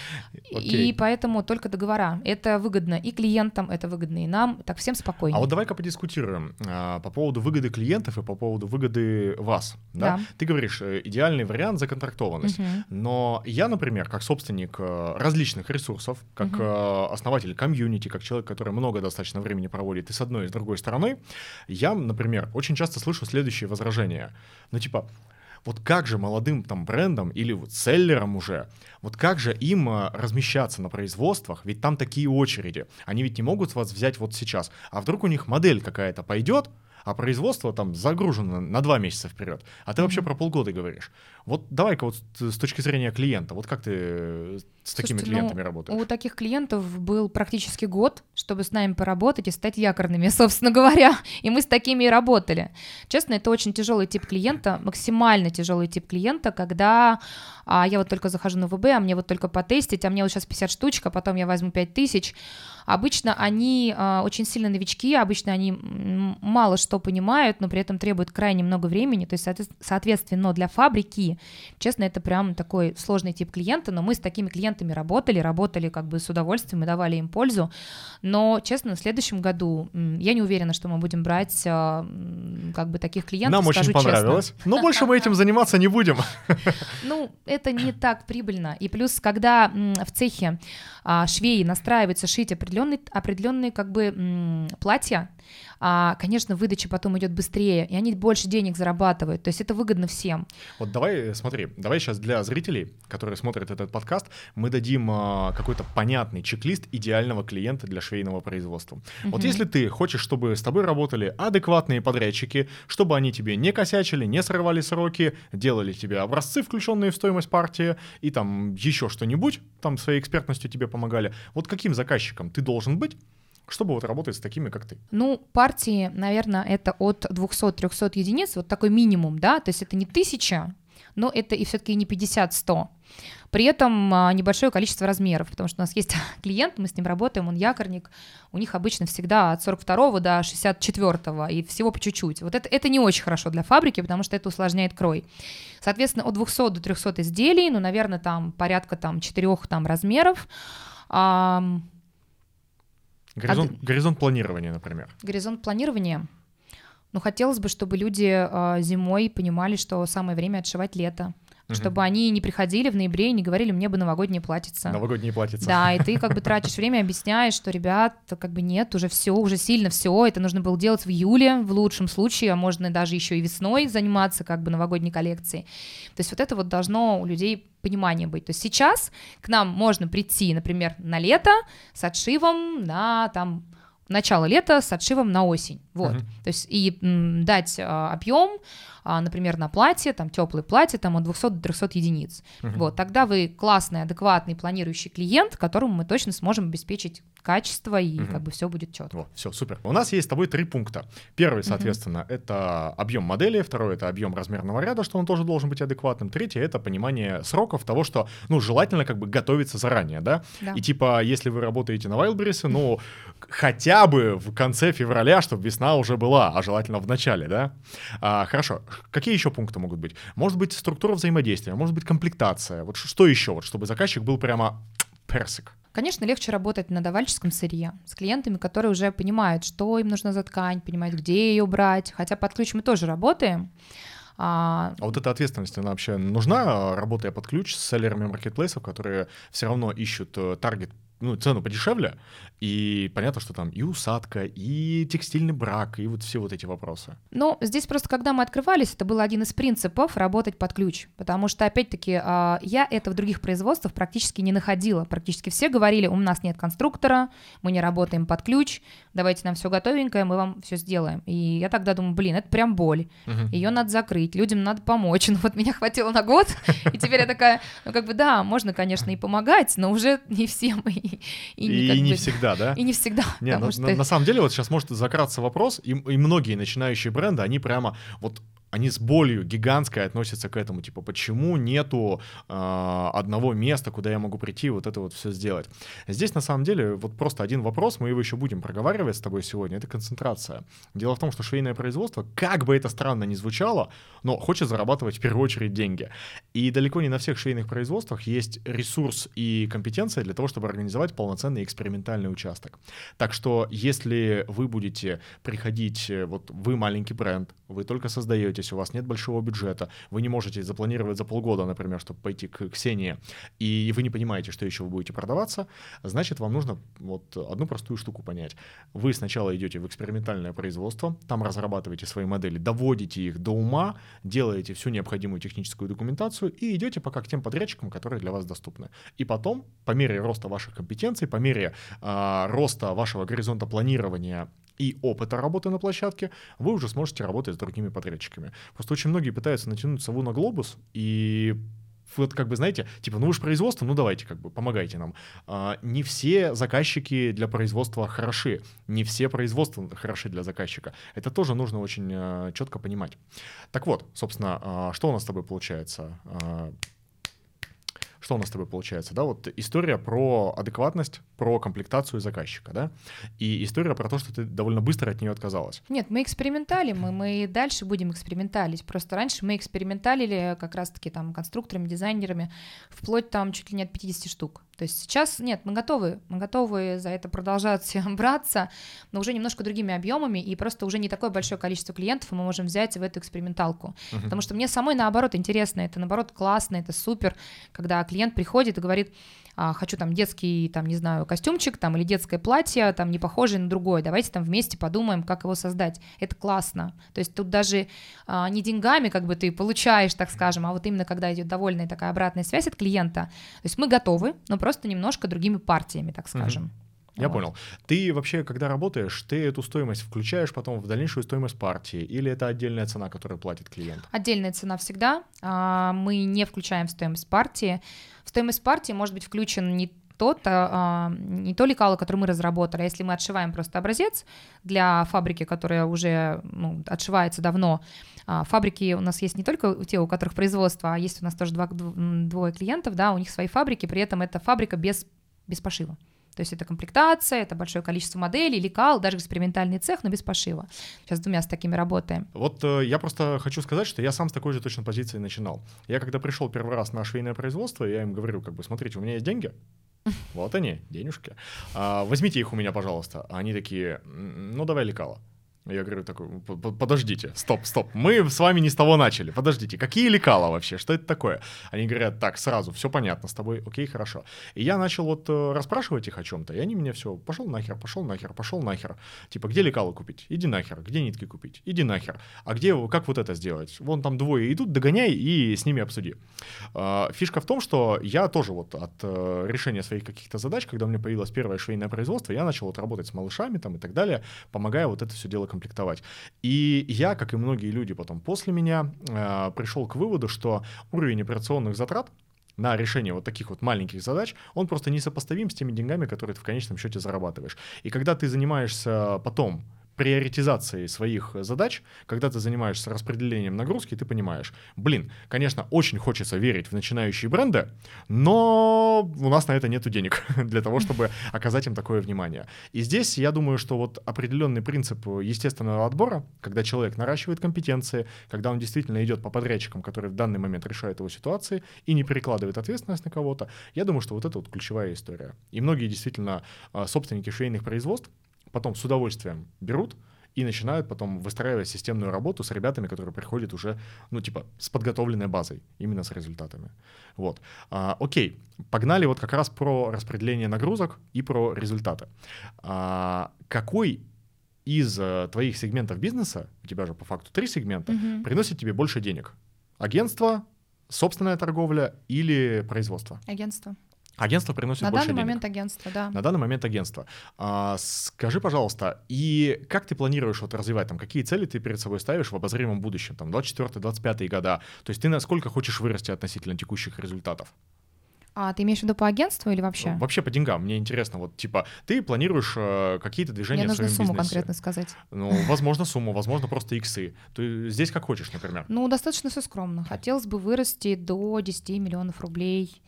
И поэтому только договора. Это выгодно и клиентам, это выгодно и нам, так всем спокойно. А вот давай-ка подискутируем а, по поводу выгоды клиентов и по поводу выгоды вас. Да? Ты говоришь, э, идеальный вариант законтрактованность. Но я, например, как собственник э, различных ресурсов, как э, основатель комьюнити, как человек, который много достаточно времени проводит и с одной, и с другой стороны, я, например, очень часто слышу следующие возражения. Ну, типа, вот как же молодым там брендам или вот селлерам уже, вот как же им а, размещаться на производствах, ведь там такие очереди, они ведь не могут вас взять вот сейчас, а вдруг у них модель какая-то пойдет, а производство там загружено на два месяца вперед, а ты вообще про полгода говоришь. Вот давай-ка вот с точки зрения клиента, вот как ты э, с такими Слушайте, клиентами ну, работаешь? У таких клиентов был практически год, чтобы с нами поработать и стать якорными, [LAUGHS] собственно говоря, и мы с такими и работали. Честно, это очень тяжелый тип клиента, максимально тяжелый тип клиента, когда а, я вот только захожу на ВБ, а мне вот только потестить, а мне вот сейчас 50 штучек, а потом я возьму 5 тысяч. Обычно они а, очень сильно новички, обычно они мало что понимают, но при этом требует крайне много времени. То есть, соответственно, для фабрики, честно, это прям такой сложный тип клиента, но мы с такими клиентами работали, работали как бы с удовольствием и давали им пользу. Но, честно, в следующем году я не уверена, что мы будем брать а, как бы таких клиентов. Нам очень понравилось, честно. но больше мы этим заниматься не будем. [LAUGHS] Ну, это не так прибыльно. И плюс, когда в цехе а, швеи настраиваются шить определенные, определенные как бы платья, конечно, выдача потом идет быстрее, и они больше денег зарабатывают. То есть это выгодно всем. Вот давай, э, смотри, давай сейчас для зрителей, которые смотрят этот подкаст, мы дадим а, какой-то понятный чек-лист идеального клиента для швейного производства. Угу. Вот если ты хочешь, чтобы с тобой работали адекватные подрядчики, чтобы они тебе не косячили, не срывали сроки, делали тебе образцы, включенные в стоимость партии, и там еще что-нибудь, там своей экспертностью тебе помогали. Вот каким заказчиком ты должен быть, чтобы вот работать с такими, как ты? Ну, партии, наверное, это от 200-300 единиц, вот такой минимум, да, то есть это не тысяча, но это и все-таки не 50-100. При этом а, небольшое количество размеров, потому что у нас есть [LAUGHS] клиент, мы с ним работаем, он якорник, у них обычно всегда от 42 до 64 и всего по чуть-чуть. Вот это, это не очень хорошо для фабрики, потому что это усложняет крой. Соответственно, от 200 до 300 изделий, ну, наверное, там порядка там 4 там размеров. Горизонт, а... горизонт планирования, например. Горизонт планирования. Ну, хотелось бы, чтобы люди э, зимой понимали, что самое время отшивать лето. Угу. Чтобы они не приходили в ноябре и не говорили, мне бы новогоднее платьице. Новогоднее платьице. Да, и ты как бы [LAUGHS] тратишь время, объясняешь, что, ребят, как бы нет, уже все, уже сильно все, это нужно было делать в июле, в лучшем случае, а можно даже еще и весной заниматься как бы новогодней коллекцией. То есть вот это вот должно у людей понимание быть. То есть сейчас к нам можно прийти, например, на лето с отшивом на там начало лета с отшивом на осень. Вот. Uh-huh. То есть и м, дать а, объем, а, например, на платье, там теплое платье, там от 200 до 300 единиц. Uh-huh. Вот. Тогда вы классный, адекватный, планирующий клиент, которому мы точно сможем обеспечить качество и угу. как бы все будет четко. Вот, все, супер. У нас есть с тобой три пункта. Первый, соответственно, угу. это объем модели, второй это объем размерного ряда, что он тоже должен быть адекватным. Третье это понимание сроков того, что, ну, желательно как бы готовиться заранее, да? да. И типа, если вы работаете на Wildberries, ну, хотя бы в конце февраля, чтобы весна уже была, а желательно в начале, да? А, хорошо. Какие еще пункты могут быть? Может быть структура взаимодействия, может быть комплектация. Вот что еще, вот чтобы заказчик был прямо персик. Конечно, легче работать на давальческом сырье с клиентами, которые уже понимают, что им нужно за ткань, понимают, где ее брать. Хотя под ключ мы тоже работаем. А... а вот эта ответственность, она вообще нужна, работая под ключ с селлерами маркетплейсов, которые все равно ищут э, таргет ну, цену подешевле, и понятно, что там и усадка, и текстильный брак, и вот все вот эти вопросы. Ну, здесь просто, когда мы открывались, это был один из принципов работать под ключ, потому что, опять-таки, а, я это в других производствах практически не находила. Практически все говорили, у нас нет конструктора, мы не работаем под ключ, давайте нам все готовенькое, мы вам все сделаем. И я тогда думаю, блин, это прям боль, угу. ее надо закрыть, людям надо помочь. [LAUGHS] Ну вот меня хватило на год, и теперь я такая, ну как бы да, можно, конечно, и помогать, но уже не всем и и, [LAUGHS] и, не, всегда, да? [LAUGHS] И не всегда. Не, на, что... на самом деле вот сейчас может закраться вопрос, и, и многие начинающие бренды, они прямо вот они с болью гигантской относятся к этому, типа, почему нету э, одного места, куда я могу прийти и вот это вот все сделать. Здесь, на самом деле, вот просто один вопрос, мы его еще будем проговаривать с тобой сегодня, это концентрация. Дело в том, что швейное производство, как бы это странно ни звучало, но хочет зарабатывать в первую очередь деньги. И далеко не на всех швейных производствах есть ресурс и компетенция для того, чтобы организовать полноценный экспериментальный участок. Так что, если вы будете приходить, вот вы маленький бренд, вы только создаете работаете, у вас нет большого бюджета, вы не можете запланировать за полгода, например, чтобы пойти к Ксении, и вы не понимаете, что еще вы будете продаваться, значит, вам нужно вот одну простую штуку понять. Вы сначала идете в экспериментальное производство, там разрабатываете свои модели, доводите их до ума, делаете всю необходимую техническую документацию и идете пока к тем подрядчикам, которые для вас доступны. И потом, по мере роста ваших компетенций, по мере э, роста вашего горизонта планирования и опыта работы на площадке, вы уже сможете работать с другими подрядчиками. Просто очень многие пытаются натянуть сову на глобус, и вот как бы, знаете, типа, ну вы же производство, ну давайте как бы помогайте нам. А, не все заказчики для производства хороши, не все производства хороши для заказчика. Это тоже нужно очень а, четко понимать. Так вот, собственно, а, что у нас с тобой получается? А, что у нас с тобой получается, да, вот история про адекватность, про комплектацию заказчика, да, и история про то, что ты довольно быстро от нее отказалась. Нет, мы экспериментали, мы, мы дальше будем эксперименталить, просто раньше мы эксперименталили как раз-таки там конструкторами, дизайнерами, вплоть там чуть ли не от 50 штук, то есть сейчас нет, мы готовы, мы готовы за это продолжать [LAUGHS] браться, но уже немножко другими объемами и просто уже не такое большое количество клиентов мы можем взять в эту эксперименталку. Uh-huh. Потому что мне самой наоборот интересно, это наоборот классно, это супер, когда клиент приходит и говорит, а, хочу там детский, там, не знаю, костюмчик там или детское платье, там, не похожее на другое, давайте там вместе подумаем, как его создать. Это классно. То есть тут даже а, не деньгами как бы ты получаешь, так скажем, а вот именно когда идет довольная такая обратная связь от клиента. То есть мы готовы, но просто немножко другими партиями, так скажем. Я вот. понял. Ты вообще, когда работаешь, ты эту стоимость включаешь потом в дальнейшую стоимость партии, или это отдельная цена, которую платит клиент? Отдельная цена всегда. А, мы не включаем в стоимость партии. В стоимость партии может быть включен не тот, а, не то лекало, которое мы разработали, а если мы отшиваем просто образец для фабрики, которая уже ну, отшивается давно, а, фабрики у нас есть не только те, у которых производство, а есть у нас тоже два, двое клиентов, да, у них свои фабрики, при этом это фабрика без, без пошива. То есть это комплектация, это большое количество моделей, лекал, даже экспериментальный цех, но без пошива. Сейчас с двумя с такими работаем. Вот э, я просто хочу сказать, что я сам с такой же точно позиции начинал. Я когда пришел первый раз на швейное производство, я им говорю, как бы, смотрите, у меня есть деньги, [LAUGHS] вот они, денежки. А, возьмите их у меня, пожалуйста. Они такие, ну давай лекала. Я говорю такой, подождите, стоп, стоп, мы с вами не с того начали, подождите, какие лекала вообще, что это такое? Они говорят, так, сразу, все понятно с тобой, окей, хорошо. И я начал вот э, расспрашивать их о чем-то, и они мне все, пошел нахер, пошел нахер, пошел нахер. Типа, где лекала купить? Иди нахер. Где нитки купить? Иди нахер. А где, как вот это сделать? Вон там двое идут, догоняй и с ними обсуди. А, фишка в том, что я тоже вот от э, решения своих каких-то задач, когда у меня появилось первое швейное производство, я начал вот работать с малышами там и так далее, помогая вот это все дело комплектовать. И я, как и многие люди потом после меня, э, пришел к выводу, что уровень операционных затрат на решение вот таких вот маленьких задач, он просто несопоставим с теми деньгами, которые ты в конечном счете зарабатываешь. И когда ты занимаешься потом приоритизацией своих задач, когда ты занимаешься распределением нагрузки, ты понимаешь, блин, конечно, очень хочется верить в начинающие бренды, но у нас на это нету денег [LAUGHS] для того, чтобы [LAUGHS] оказать им такое внимание. И здесь я думаю, что вот определенный принцип естественного отбора, когда человек наращивает компетенции, когда он действительно идет по подрядчикам, которые в данный момент решают его ситуации и не перекладывает ответственность на кого-то, я думаю, что вот это вот ключевая история. И многие действительно а, собственники швейных производств, потом с удовольствием берут и начинают потом выстраивать системную работу с ребятами, которые приходят уже, ну, типа, с подготовленной базой, именно с результатами. Вот. А, окей, погнали вот как раз про распределение нагрузок и про результаты. А, какой из а, твоих сегментов бизнеса, у тебя же по факту три сегмента, mm-hmm. приносит тебе больше денег? Агентство, собственная торговля или производство? Агентство. Агентство приносит На больше данный денег. момент агентство, да. На данный момент агентство. А, скажи, пожалуйста, и как ты планируешь вот развивать, там, какие цели ты перед собой ставишь в обозримом будущем, там, 24-25 года? То есть ты насколько хочешь вырасти относительно текущих результатов? А ты имеешь в виду по агентству или вообще? Вообще по деньгам. Мне интересно, вот типа ты планируешь э, какие-то движения Мне в своем нужно сумму бизнесе. конкретно сказать. Ну, возможно, сумму, возможно, просто иксы. Ты здесь как хочешь, например. Ну, достаточно все скромно. Хотелось бы вырасти до 10 миллионов рублей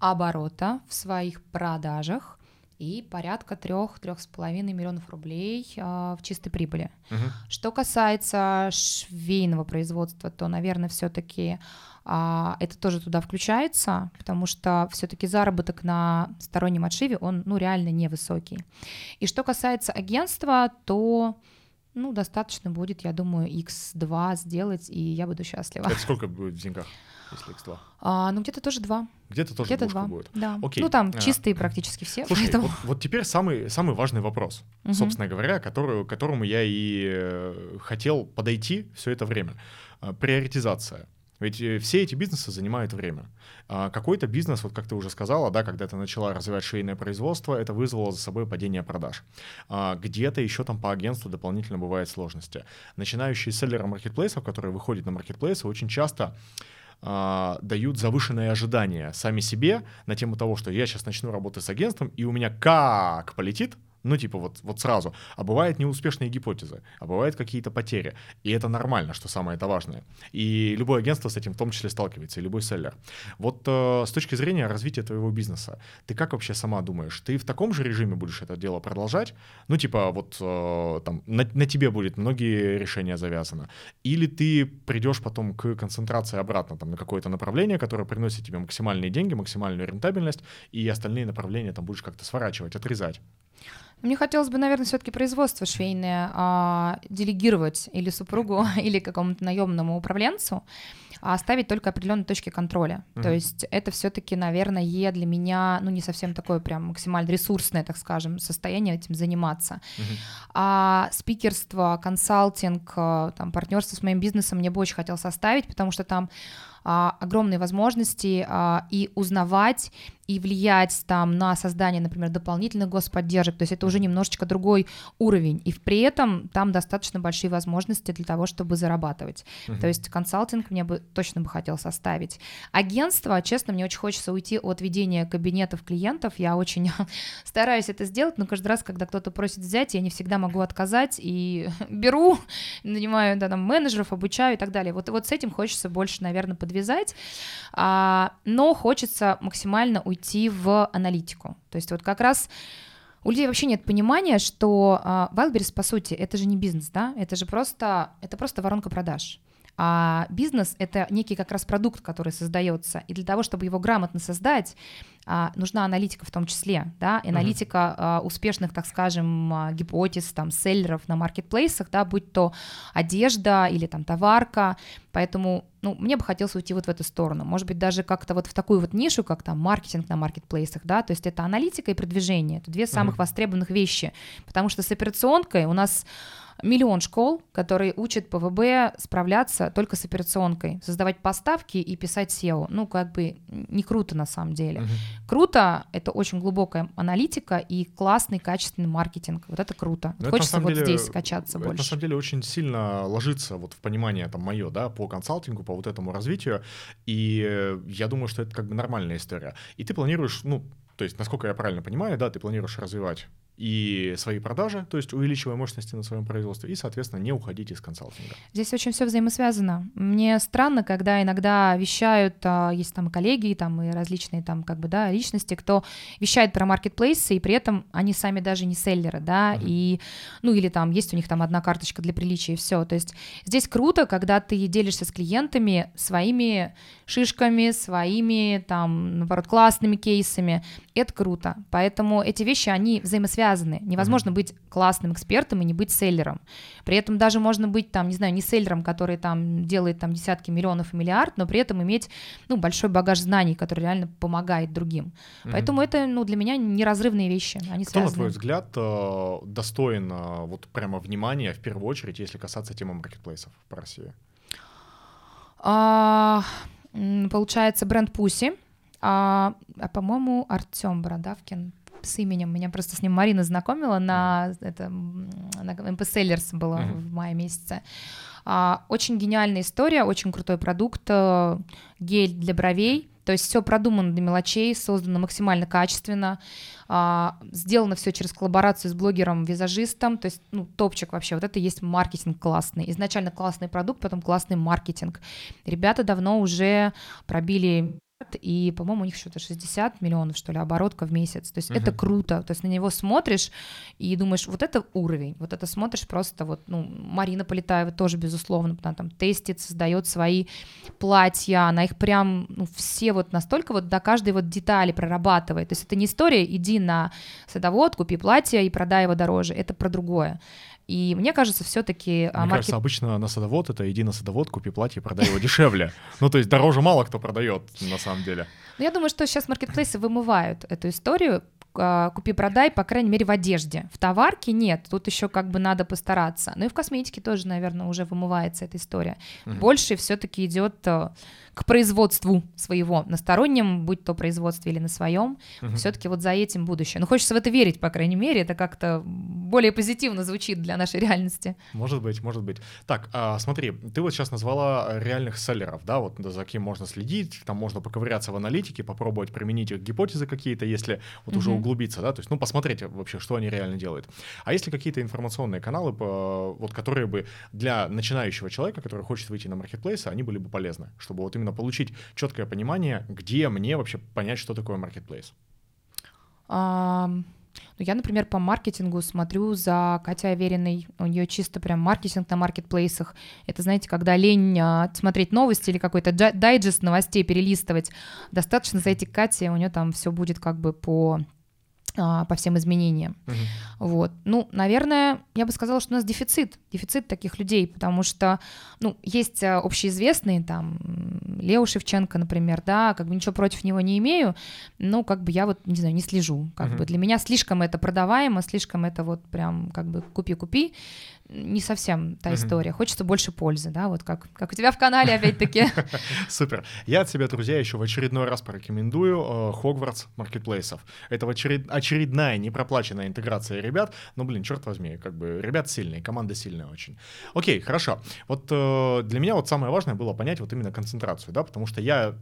оборота в своих продажах и порядка 3-3,5 миллионов рублей э, в чистой прибыли. Угу. Что касается швейного производства, то, наверное, все-таки э, это тоже туда включается, потому что все-таки заработок на стороннем отшиве, он ну, реально невысокий. И что касается агентства, то ну, достаточно будет, я думаю, X2 сделать, и я буду счастлива. Это сколько будет в деньгах? Если X2? А, ну, где-то тоже два. Где-то тоже где-то два. будет. Да. Окей. Ну, там А. чистые практически все. Слушай, поэтому... вот, вот теперь самый, самый важный вопрос, Мгм. собственно говоря, который, к которому я и э, хотел подойти все это время. А, Приоритизация. Ведь э, все эти бизнесы занимают время. А Какой-то бизнес, вот как ты уже сказала, да, когда ты начала развивать швейное производство, это вызвало за собой падение продаж. А Где-то еще там по агентству дополнительно бывают сложности. Начинающие селлеры маркетплейсов, которые выходят на маркетплейсы, очень часто а, дают завышенные ожидания сами себе на тему того, что я сейчас начну работать с агентством, и у меня как полетит, Ну, типа, вот, вот сразу. А бывают неуспешные гипотезы, а бывают какие-то потери. И это нормально, что самое это важное. И любое агентство с этим в том числе сталкивается, и любой селлер. Вот э, с точки зрения развития твоего бизнеса, ты как вообще сама думаешь? Ты в таком же режиме будешь это дело продолжать? Ну, типа, вот э, там на, на тебе будет многие решения завязаны. Или ты придешь потом к концентрации обратно там, на какое-то направление, которое приносит тебе максимальные деньги, максимальную рентабельность, и остальные направления там будешь как-то сворачивать, отрезать? Мне хотелось бы, наверное, все-таки производство швейное а, делегировать или супругу, [LAUGHS] или какому-то наемному управленцу, а оставить только определенные точки контроля. Mm-hmm. То есть это все-таки, наверное, для меня, ну, не совсем такое прям максимально ресурсное, так скажем, состояние этим заниматься. Mm-hmm. А спикерство, консалтинг, э, там, партнерство с моим бизнесом мне бы очень хотелось оставить, потому что там а, огромные возможности а, и узнавать, и влиять там на создание, например, дополнительных господдержек, то есть это уже немножечко другой уровень, и при этом там достаточно большие возможности для того, чтобы зарабатывать. Uh-huh. То есть консалтинг мне бы точно бы хотел составить. Агентство, честно, мне очень хочется уйти от ведения кабинетов клиентов, я очень [LAUGHS] стараюсь это сделать, но каждый раз, когда кто-то просит взять, я не всегда могу отказать, и [LAUGHS] беру, нанимаю да, там, менеджеров, обучаю и так далее. Вот, вот с этим хочется больше, наверное, подвязать, а, но хочется максимально уйти в аналитику. То есть вот как раз у людей вообще нет понимания, что а, Wildberries, по сути, это же не бизнес, да, это же просто, это просто воронка продаж. А бизнес — это некий как раз продукт, который создается. И для того, чтобы его грамотно создать, а, нужна аналитика в том числе, да, аналитика uh-huh. успешных, так скажем, а, гипотез, там, селлеров на маркетплейсах, да, будь то одежда или там товарка, поэтому, ну, мне бы хотелось уйти вот в эту сторону, может быть, даже как-то вот в такую вот нишу, как там маркетинг на маркетплейсах, да, то есть это аналитика и продвижение, это две самых uh-huh. востребованных вещи, потому что с операционкой у нас миллион школ, которые учат ПВБ справляться только с операционкой, создавать поставки и писать SEO. Ну, как бы не круто на самом деле. Угу. Круто, это очень глубокая аналитика и классный, качественный маркетинг. Вот это круто. Но Хочется это, вот деле, здесь качаться это больше. на самом деле очень сильно ложится вот в понимание там мое, да, по консалтингу, по вот этому развитию. И я думаю, что это как бы нормальная история. И ты планируешь, ну, то есть, насколько я правильно понимаю, да, ты планируешь развивать и свои продажи, то есть увеличивая мощности на своем производстве, и, соответственно, не уходить из консалтинга. Здесь очень все взаимосвязано. Мне странно, когда иногда вещают, а, есть там коллеги, там и различные там как бы, да, личности, кто вещает про маркетплейсы, и при этом они сами даже не селлеры, да, uh-huh. и, ну, или там есть у них там одна карточка для приличия, и все. То есть здесь круто, когда ты делишься с клиентами своими шишками, своими там, наоборот, классными кейсами. Это круто. Поэтому эти вещи, они взаимосвязаны связаны. Невозможно mm-hmm. быть классным экспертом и не быть селлером. При этом даже можно быть там, не знаю, не селлером, который там делает там десятки миллионов и миллиард, но при этом иметь, ну, большой багаж знаний, который реально помогает другим. Mm-hmm. Поэтому это, ну, для меня неразрывные вещи, они Кто, связаны. на твой взгляд, э, достоин э, вот прямо внимания в первую очередь, если касаться темы маркетплейсов по России? А, получается, бренд Пуси, а, а по-моему, Артем Бородавкин с именем. Меня просто с ним Марина знакомила на, это, на MP Sellers было mm-hmm. в мае месяце. А, очень гениальная история, очень крутой продукт, э, гель для бровей. То есть все продумано до мелочей, создано максимально качественно, а, сделано все через коллаборацию с блогером-визажистом, то есть ну, топчик вообще. Вот это и есть маркетинг классный. Изначально классный продукт, потом классный маркетинг. Ребята давно уже пробили и, по-моему, у них что-то 60 миллионов, что ли, оборотка в месяц. То есть uh-huh. это круто. То есть на него смотришь и думаешь, вот это уровень. Вот это смотришь просто вот, ну, Марина Полетаева тоже, безусловно, она там тестит, создает свои платья, она их прям, ну, все вот настолько вот до каждой вот детали прорабатывает. То есть это не история, иди на садовод, купи платье и продай его дороже. Это про другое. И мне кажется, все-таки... А, мне маркет... кажется, обычно на садовод это иди на садовод, купи платье, продай его дешевле. [LAUGHS] Ну, то есть дороже мало кто продает, на самом деле. Ну, я думаю, что сейчас маркетплейсы вымывают эту историю, а, купи-продай, по крайней мере, в одежде. В товарке нет, тут еще как бы надо постараться. Ну и в косметике тоже, наверное, уже вымывается эта история. Угу. Больше все-таки идет э, к производству своего, на стороннем, будь то производстве или на своем. Угу. Все-таки вот за этим будущее. Ну хочется в это верить, по крайней мере, это как-то более позитивно звучит для нашей реальности. Может быть, может быть. Так, а, смотри, ты вот сейчас назвала реальных селлеров, да, вот за кем можно следить, там можно поковыряться в аналитике, попробовать применить их гипотезы какие-то, если вот уже углубиться, да, то есть, ну, посмотреть вообще, что они реально делают. А есть ли какие-то информационные каналы, вот которые бы для начинающего человека, который хочет выйти на маркетплейсы, они были бы полезны, чтобы вот именно получить четкое понимание, где мне вообще понять, что такое маркетплейс? Ну, я, например, по маркетингу смотрю за Катей Авериной, у нее чисто прям маркетинг на маркетплейсах. Это, знаете, когда лень а, смотреть новости или какой-то дайджест новостей перелистывать, достаточно зайти к Кате, у нее там все будет как бы по а, по всем изменениям. Uh-huh. Вот. Ну, наверное, я бы сказала, что у нас дефицит, дефицит таких людей, потому что, ну, есть а, общеизвестные, там, Лео Шевченко, например, да, как бы ничего против него не имею, но как бы я вот, не знаю, не слежу, как uh-huh. бы для меня слишком это продаваемо, слишком это вот прям как бы купи-купи, не совсем та история. Хочется больше пользы, да, вот как, как у тебя в канале, опять-таки. [LAUGHS] Супер. Я от себя, друзья, еще в очередной раз порекомендую Хогвартс э, маркетплейсов. Это очеред... очередная непроплаченная интеграция ребят, но, блин, черт возьми, как бы ребят сильные, команда сильная очень. Окей, хорошо. Вот э, для меня вот самое важное было понять вот именно концентрацию, да, потому что я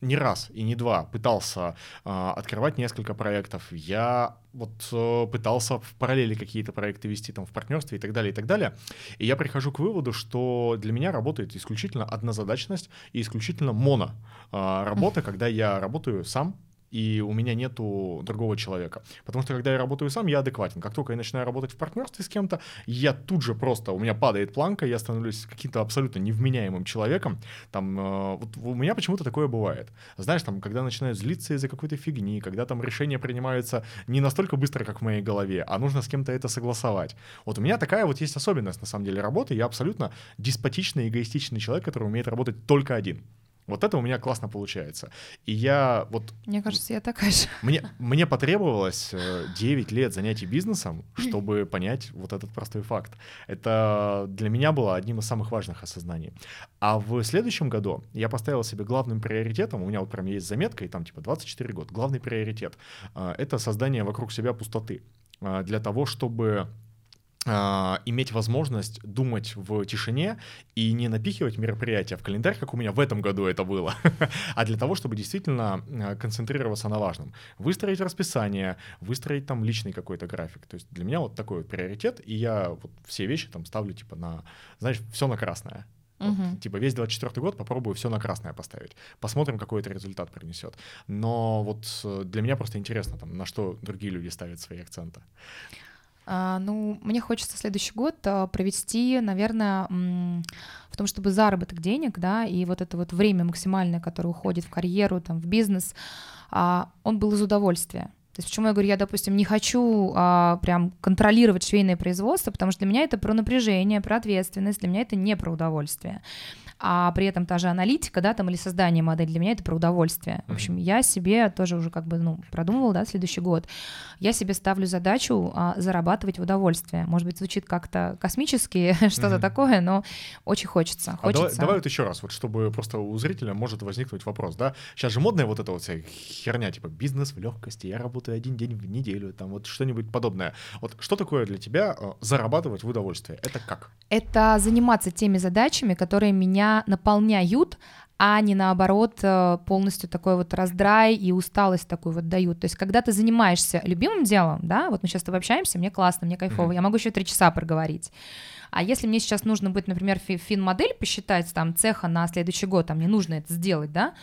не раз и не два пытался э, открывать несколько проектов. Я вот э, пытался в параллели какие-то проекты вести там в партнерстве и так далее, и так далее. И я прихожу к выводу, что для меня работает исключительно однозадачность и исключительно моно э, работа, когда я работаю сам, и у меня нету другого человека. Потому что когда я работаю сам, я адекватен. Как только я начинаю работать в партнерстве с кем-то, я тут же просто, у меня падает планка, я становлюсь каким-то абсолютно невменяемым человеком. Там, э, вот у меня почему-то такое бывает. Знаешь, там, когда начинают злиться из-за какой-то фигни, когда там решения принимаются не настолько быстро, как в моей голове, а нужно с кем-то это согласовать. Вот у меня такая вот есть особенность, на самом деле, работы. Я абсолютно деспотичный, эгоистичный человек, который умеет работать только один. Вот это у меня классно получается. И я вот... Мне кажется, я такая же. Мне, мне потребовалось 9 э, лет занятий бизнесом, [LAUGHS] чтобы понять вот этот простой факт. Это для меня было одним из самых важных осознаний. А в следующем году я поставил себе главным приоритетом, у меня вот прям есть заметка, и там типа 24 год, главный приоритет э, — это создание вокруг себя пустоты. Э, для того, чтобы иметь возможность думать в тишине и не напихивать мероприятия в календарь, как у меня в этом году это было, [LAUGHS] а для того, чтобы действительно а, концентрироваться на важном. Выстроить расписание, выстроить там личный какой-то график. То есть для меня вот такой вот приоритет, и я вот все вещи там ставлю типа на, знаешь, все на красное. Вот, uh Типа весь 24 год попробую все на красное поставить. Посмотрим, какой это результат принесет. Но вот э, для меня просто интересно, там, на что другие люди ставят свои акценты. А, ну, мне хочется следующий год а, провести, наверное, в том, чтобы заработок денег, да, и вот это вот время максимальное, которое уходит в карьеру, там, в бизнес, а, он был из удовольствия. То есть почему я говорю, я, допустим, не хочу а, прям контролировать швейное производство, потому что для меня это про напряжение, про ответственность, для меня это не про удовольствие а при этом та же аналитика, да, там или создание модели для меня это про удовольствие. В общем, я себе тоже уже как бы, ну, продумывала, да, следующий год. Я себе ставлю задачу а, зарабатывать в удовольствие. Может быть, звучит как-то космически, [LAUGHS] что-то такое, но очень хочется. хочется. А давай, давай вот еще раз, вот чтобы просто у зрителя может возникнуть вопрос, да? Сейчас же модная вот эта вот вся херня, типа бизнес в легкости, я работаю один день в неделю, там вот что-нибудь подобное. Вот что такое для тебя э, зарабатывать в удовольствие? Это как? Это заниматься теми задачами, которые меня наполняют, а не наоборот э, полностью такой вот раздрай и усталость такую вот дают. То есть, когда ты занимаешься любимым делом, да, вот мы сейчас с тобой общаемся, мне классно, мне кайфово, mm-hmm. я могу еще три часа проговорить. А если мне сейчас нужно быть, например, фин-модель посчитать, там, цеха на следующий год, а мне нужно это сделать, да,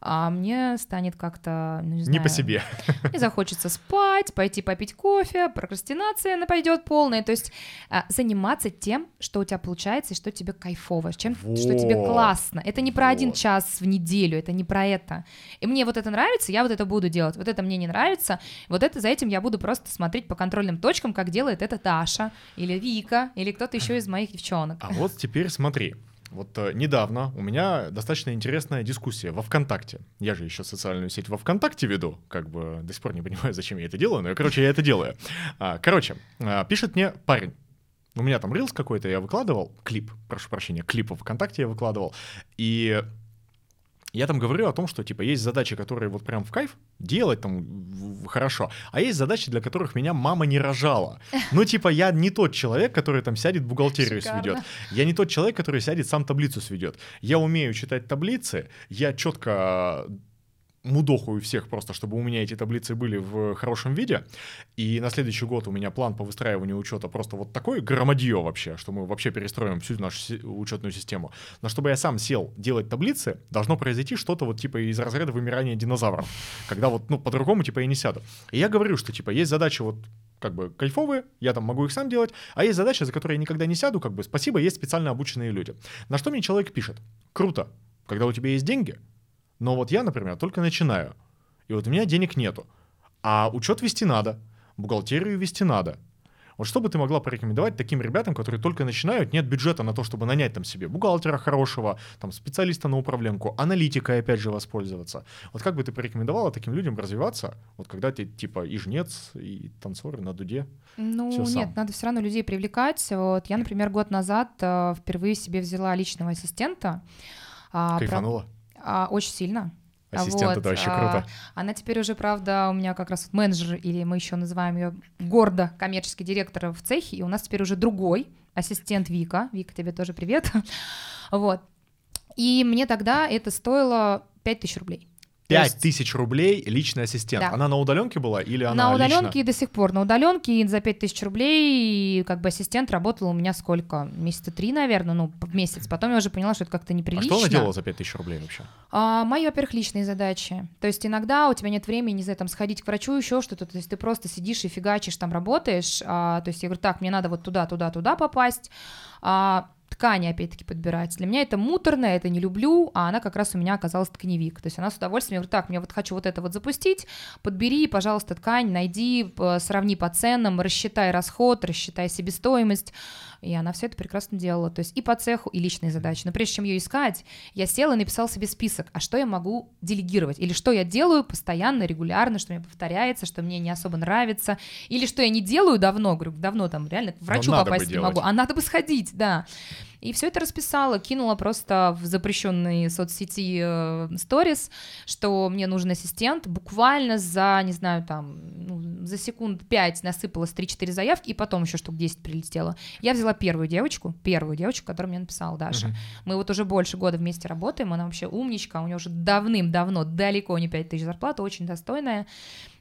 а мне станет как-то, ну, не знаю... Не по себе. [LAUGHS] Не захочется спать, пойти попить кофе, прокрастинация нападет полная. То есть а, заниматься тем, что у тебя получается и что тебе кайфово, чем, вот. что тебе классно. Это не про вот. один час в неделю, это не про это. И мне вот это нравится, я вот это буду делать. Вот это мне не нравится, вот это за этим я буду просто смотреть по контрольным точкам, как делает это Таша или Вика или кто-то еще из моих девчонок. А вот теперь смотри, вот э, недавно у меня достаточно интересная дискуссия во ВКонтакте. Я же еще социальную сеть во ВКонтакте веду, как бы до сих пор не понимаю, [LAUGHS] зачем я это делаю, но, короче, я это делаю. А, короче, а, пишет мне парень. У меня там рилс какой-то, я выкладывал, клип, прошу прощения, клип во ВКонтакте я выкладывал, и я там говорю о том, что, типа, есть задачи, которые вот прям в кайф делать, там, хорошо. А есть задачи, для которых меня мама не рожала. [LAUGHS] Ну, типа, я не тот человек, который там сядет бухгалтерию Шикарно. сведет. Я не тот человек, который сядет сам таблицу сведет. Я умею читать таблицы, я четко мудохаю всех просто, чтобы у меня эти таблицы были в хорошем виде. И на следующий год у меня план по выстраиванию учета просто вот такой громадье вообще, что мы вообще перестроим всю нашу учетную систему. Но чтобы я сам сел делать таблицы, должно произойти что-то вот типа из разряда вымирания динозавров, когда вот, ну, по-другому типа я не сяду. И я говорю, что типа есть задачи вот как бы кайфовые, я там могу их сам делать, а есть задачи, за которые я никогда не сяду, как бы спасибо, есть специально обученные люди. На что мне человек пишет? Круто, когда у тебя есть деньги, но вот я, например, только начинаю. И вот у меня денег нету. А учет вести надо, бухгалтерию вести надо. Вот что бы ты могла порекомендовать таким ребятам, которые только начинают, нет бюджета на то, чтобы нанять там себе бухгалтера хорошего, там специалиста на управленку, аналитика опять же воспользоваться. Вот как бы ты порекомендовала таким людям развиваться, вот когда ты типа и жнец, и танцор, и на дуде? Ну, Всё сам. нет, надо все равно людей привлекать. Вот я, например, год назад э, впервые себе взяла личного ассистента. А, про- Кайфанула? А, очень сильно. Ассистент вот, это вообще а, круто. Она теперь уже, правда, у меня как раз вот менеджер, или мы еще называем ее гордо коммерческий директор в цехе, и у нас теперь уже другой ассистент Вика. Вика, тебе тоже привет. [LAUGHS] Вот. И мне тогда это стоило 5000 рублей. То Пять есть- тысяч рублей личный ассистент. Да. Она на удаленке была или она на лично? удаленке и до сих пор. На удаленке за 5000 рублей и как бы ассистент работал у меня сколько? Месяца три, наверное, ну, в месяц. Потом я уже поняла, что это как-то А неприлично. что она делала за пять тысяч рублей вообще? А, мои, во-первых, личные задачи. То есть иногда у тебя нет времени, не знаю, там сходить к врачу, еще что-то. То есть ты просто сидишь и фигачишь, там работаешь. А, то есть я говорю, так, мне надо вот туда, туда, туда попасть. А, ткани, опять-таки, подбирать. Для меня это муторно, это не люблю, а она как раз у меня оказалась тканевик. То есть она с удовольствием, я говорю, так, мне вот хочу вот это вот запустить, подбери, пожалуйста, ткань, найди, п- сравни по ценам, рассчитай расход, рассчитай себестоимость. И она все это прекрасно делала. То есть и по цеху, и личные задачи. Но прежде чем ее искать, я села и написала себе список, а что я могу делегировать, или что я делаю постоянно, регулярно, что мне повторяется, что мне не особо нравится, или что я не делаю давно, говорю, давно там реально к врачу бы попасть не делать. могу, а надо бы сходить, да. И все это расписала, кинула просто в запрещенные соцсети э, сторис, что мне нужен ассистент. Буквально за, не знаю, там, ну, за секунд 5 насыпалось 3-4 заявки, и потом еще штук 10 прилетело. Я взяла первую девочку, первую девочку, которую мне написала Даша. Мгм. Мы вот уже больше года вместе работаем, она вообще умничка, у нее уже давным-давно далеко не 5 тысяч зарплата, очень достойная.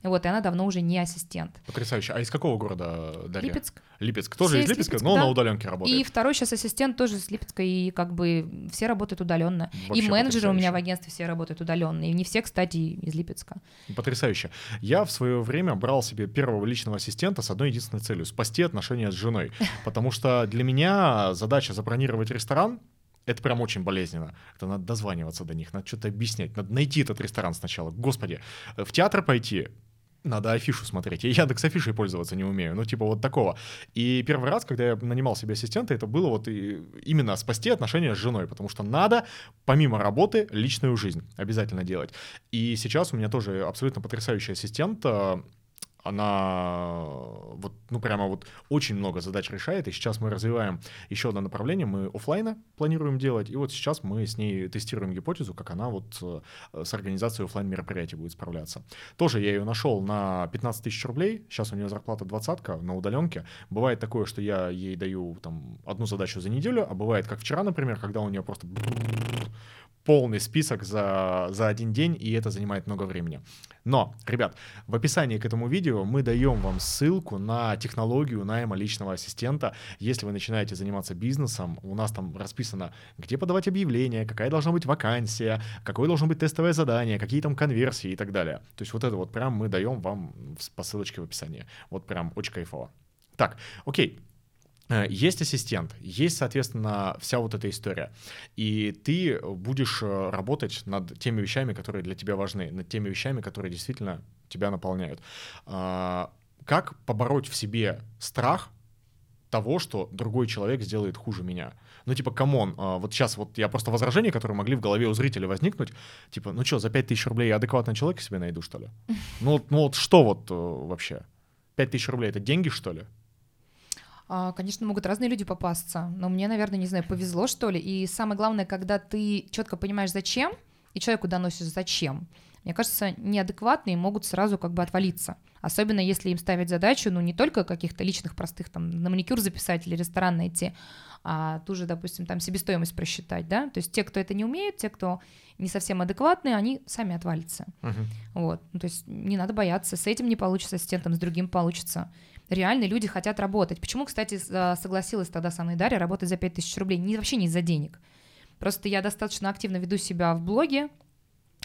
Вот, и она давно уже не ассистент. Потрясающе. А из какого города Дарья? Липецк. Липецк. Тоже Все из из Липецка, Липецка, но да. на удаленке работает. И второй сейчас ассистент тоже с Липецка, и как бы все работают удаленно. Вообще и менеджеры у меня в агентстве все работают удаленно. И не все, кстати, из Липецка. Потрясающе. Я в свое время брал себе первого личного ассистента с одной единственной целью — спасти отношения с женой. [LAUGHS] Потому что для меня задача забронировать ресторан это прям очень болезненно. Это надо дозваниваться до них, надо что-то объяснять, надо найти этот ресторан сначала. Господи, в театр пойти, надо афишу смотреть. Я Яндекс афишей пользоваться не умею. Ну, типа вот такого. И первый раз, когда я нанимал себе ассистента, это было вот и именно спасти отношения с женой, потому что надо, помимо работы, личную жизнь обязательно делать. И сейчас у меня тоже абсолютно потрясающий ассистент. Э, Она вот, ну, прямо вот очень много задач решает, и сейчас мы развиваем еще одно направление, мы оффлайна планируем делать, и вот сейчас мы с ней тестируем гипотезу, как она вот э, с организацией оффлайн мероприятий будет справляться. Тоже я ее нашел на 15 тысяч рублей, сейчас у нее зарплата двадцатка на удаленке. Бывает такое, что я ей даю там одну задачу за неделю, а бывает, как вчера, например, когда у нее просто полный список за, за один день, и это занимает много времени. Но, ребят, в описании к этому видео мы даем вам ссылку на технологию найма личного ассистента. Если вы начинаете заниматься бизнесом, у нас там расписано, где подавать объявления, какая должна быть вакансия, какое должно быть тестовое задание, какие там конверсии и так далее. То есть вот это вот прям мы даем вам по ссылочке в описании. Вот прям очень кайфово. Так, окей. Э, Есть ассистент, есть, соответственно, вся вот эта история. И ты будешь э, работать над теми вещами, которые для тебя важны, над теми вещами, которые действительно тебя наполняют. А, Как побороть в себе страх того, что другой человек сделает хуже меня? Ну, типа, come on, а, вот сейчас вот я просто возражения, которые могли в голове у зрителя возникнуть, типа, ну что, за 5000 рублей я адекватного человека себе найду, что ли? [LAUGHS] Ну, вот- ну вот что вот э, вообще? 5000 рублей — это деньги, что ли? А, Конечно, могут разные люди попасться, но мне, наверное, не знаю, повезло, что ли. И самое главное, когда ты четко понимаешь, зачем, и человеку доносишь, зачем. мне кажется, неадекватные могут сразу как бы отвалиться. Особенно если им ставить задачу, ну, не только каких-то личных простых, там, на маникюр записать или ресторан найти, а ту же, допустим, там себестоимость просчитать, да, то есть те, кто это не умеет, те, кто не совсем адекватные, они сами отвалятся. Uh-huh. Вот, ну, то есть не надо бояться, с этим не получится, с тем, там, с другим получится. Реально люди хотят работать. Почему, кстати, согласилась тогда со мной Дарья работать за 5000 рублей? Не, вообще не из-за денег. Просто я достаточно активно веду себя в блоге,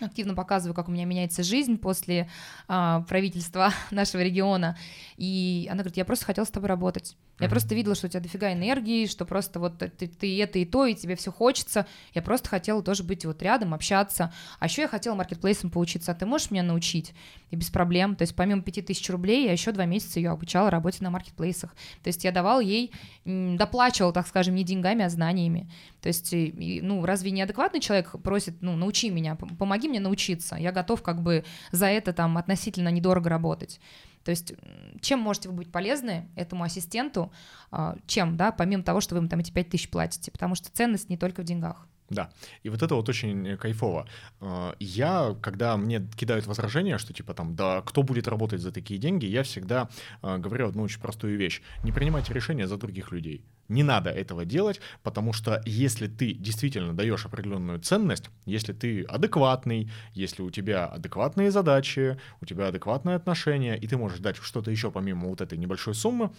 активно показываю, как у меня меняется жизнь после а, правительства [LAUGHS] нашего региона. И она говорит, я просто хотела с тобой работать. Я просто видела, что у тебя дофига энергии, что просто вот ты, ты это и то, и тебе все хочется. Я просто хотела тоже быть вот рядом, общаться. А еще я хотела маркетплейсом поучиться. А ты можешь меня научить? И без проблем. То есть помимо 5000 рублей я еще два месяца ее обучала работе на маркетплейсах. То есть я давал ей, доплачивал, так скажем, не деньгами, а знаниями. То есть, ну, разве неадекватный человек просит, ну, научи меня, помоги мне научиться. Я готов как бы за это там относительно недорого работать. То есть чем можете вы быть полезны этому ассистенту, а, чем, да, помимо того, что вы им там эти 5 тысяч платите, потому что ценность не только в деньгах. Да, и вот это вот очень кайфово. А, я, когда мне кидают возражения, что типа там, да, кто будет работать за такие деньги, я всегда а, говорю одну очень простую вещь. Не принимайте решения за других людей. Не надо этого делать, потому что если ты действительно даешь определенную ценность, если ты адекватный, если у тебя адекватные задачи, у тебя адекватное отношение, и ты можешь дать что-то еще помимо вот этой небольшой суммы,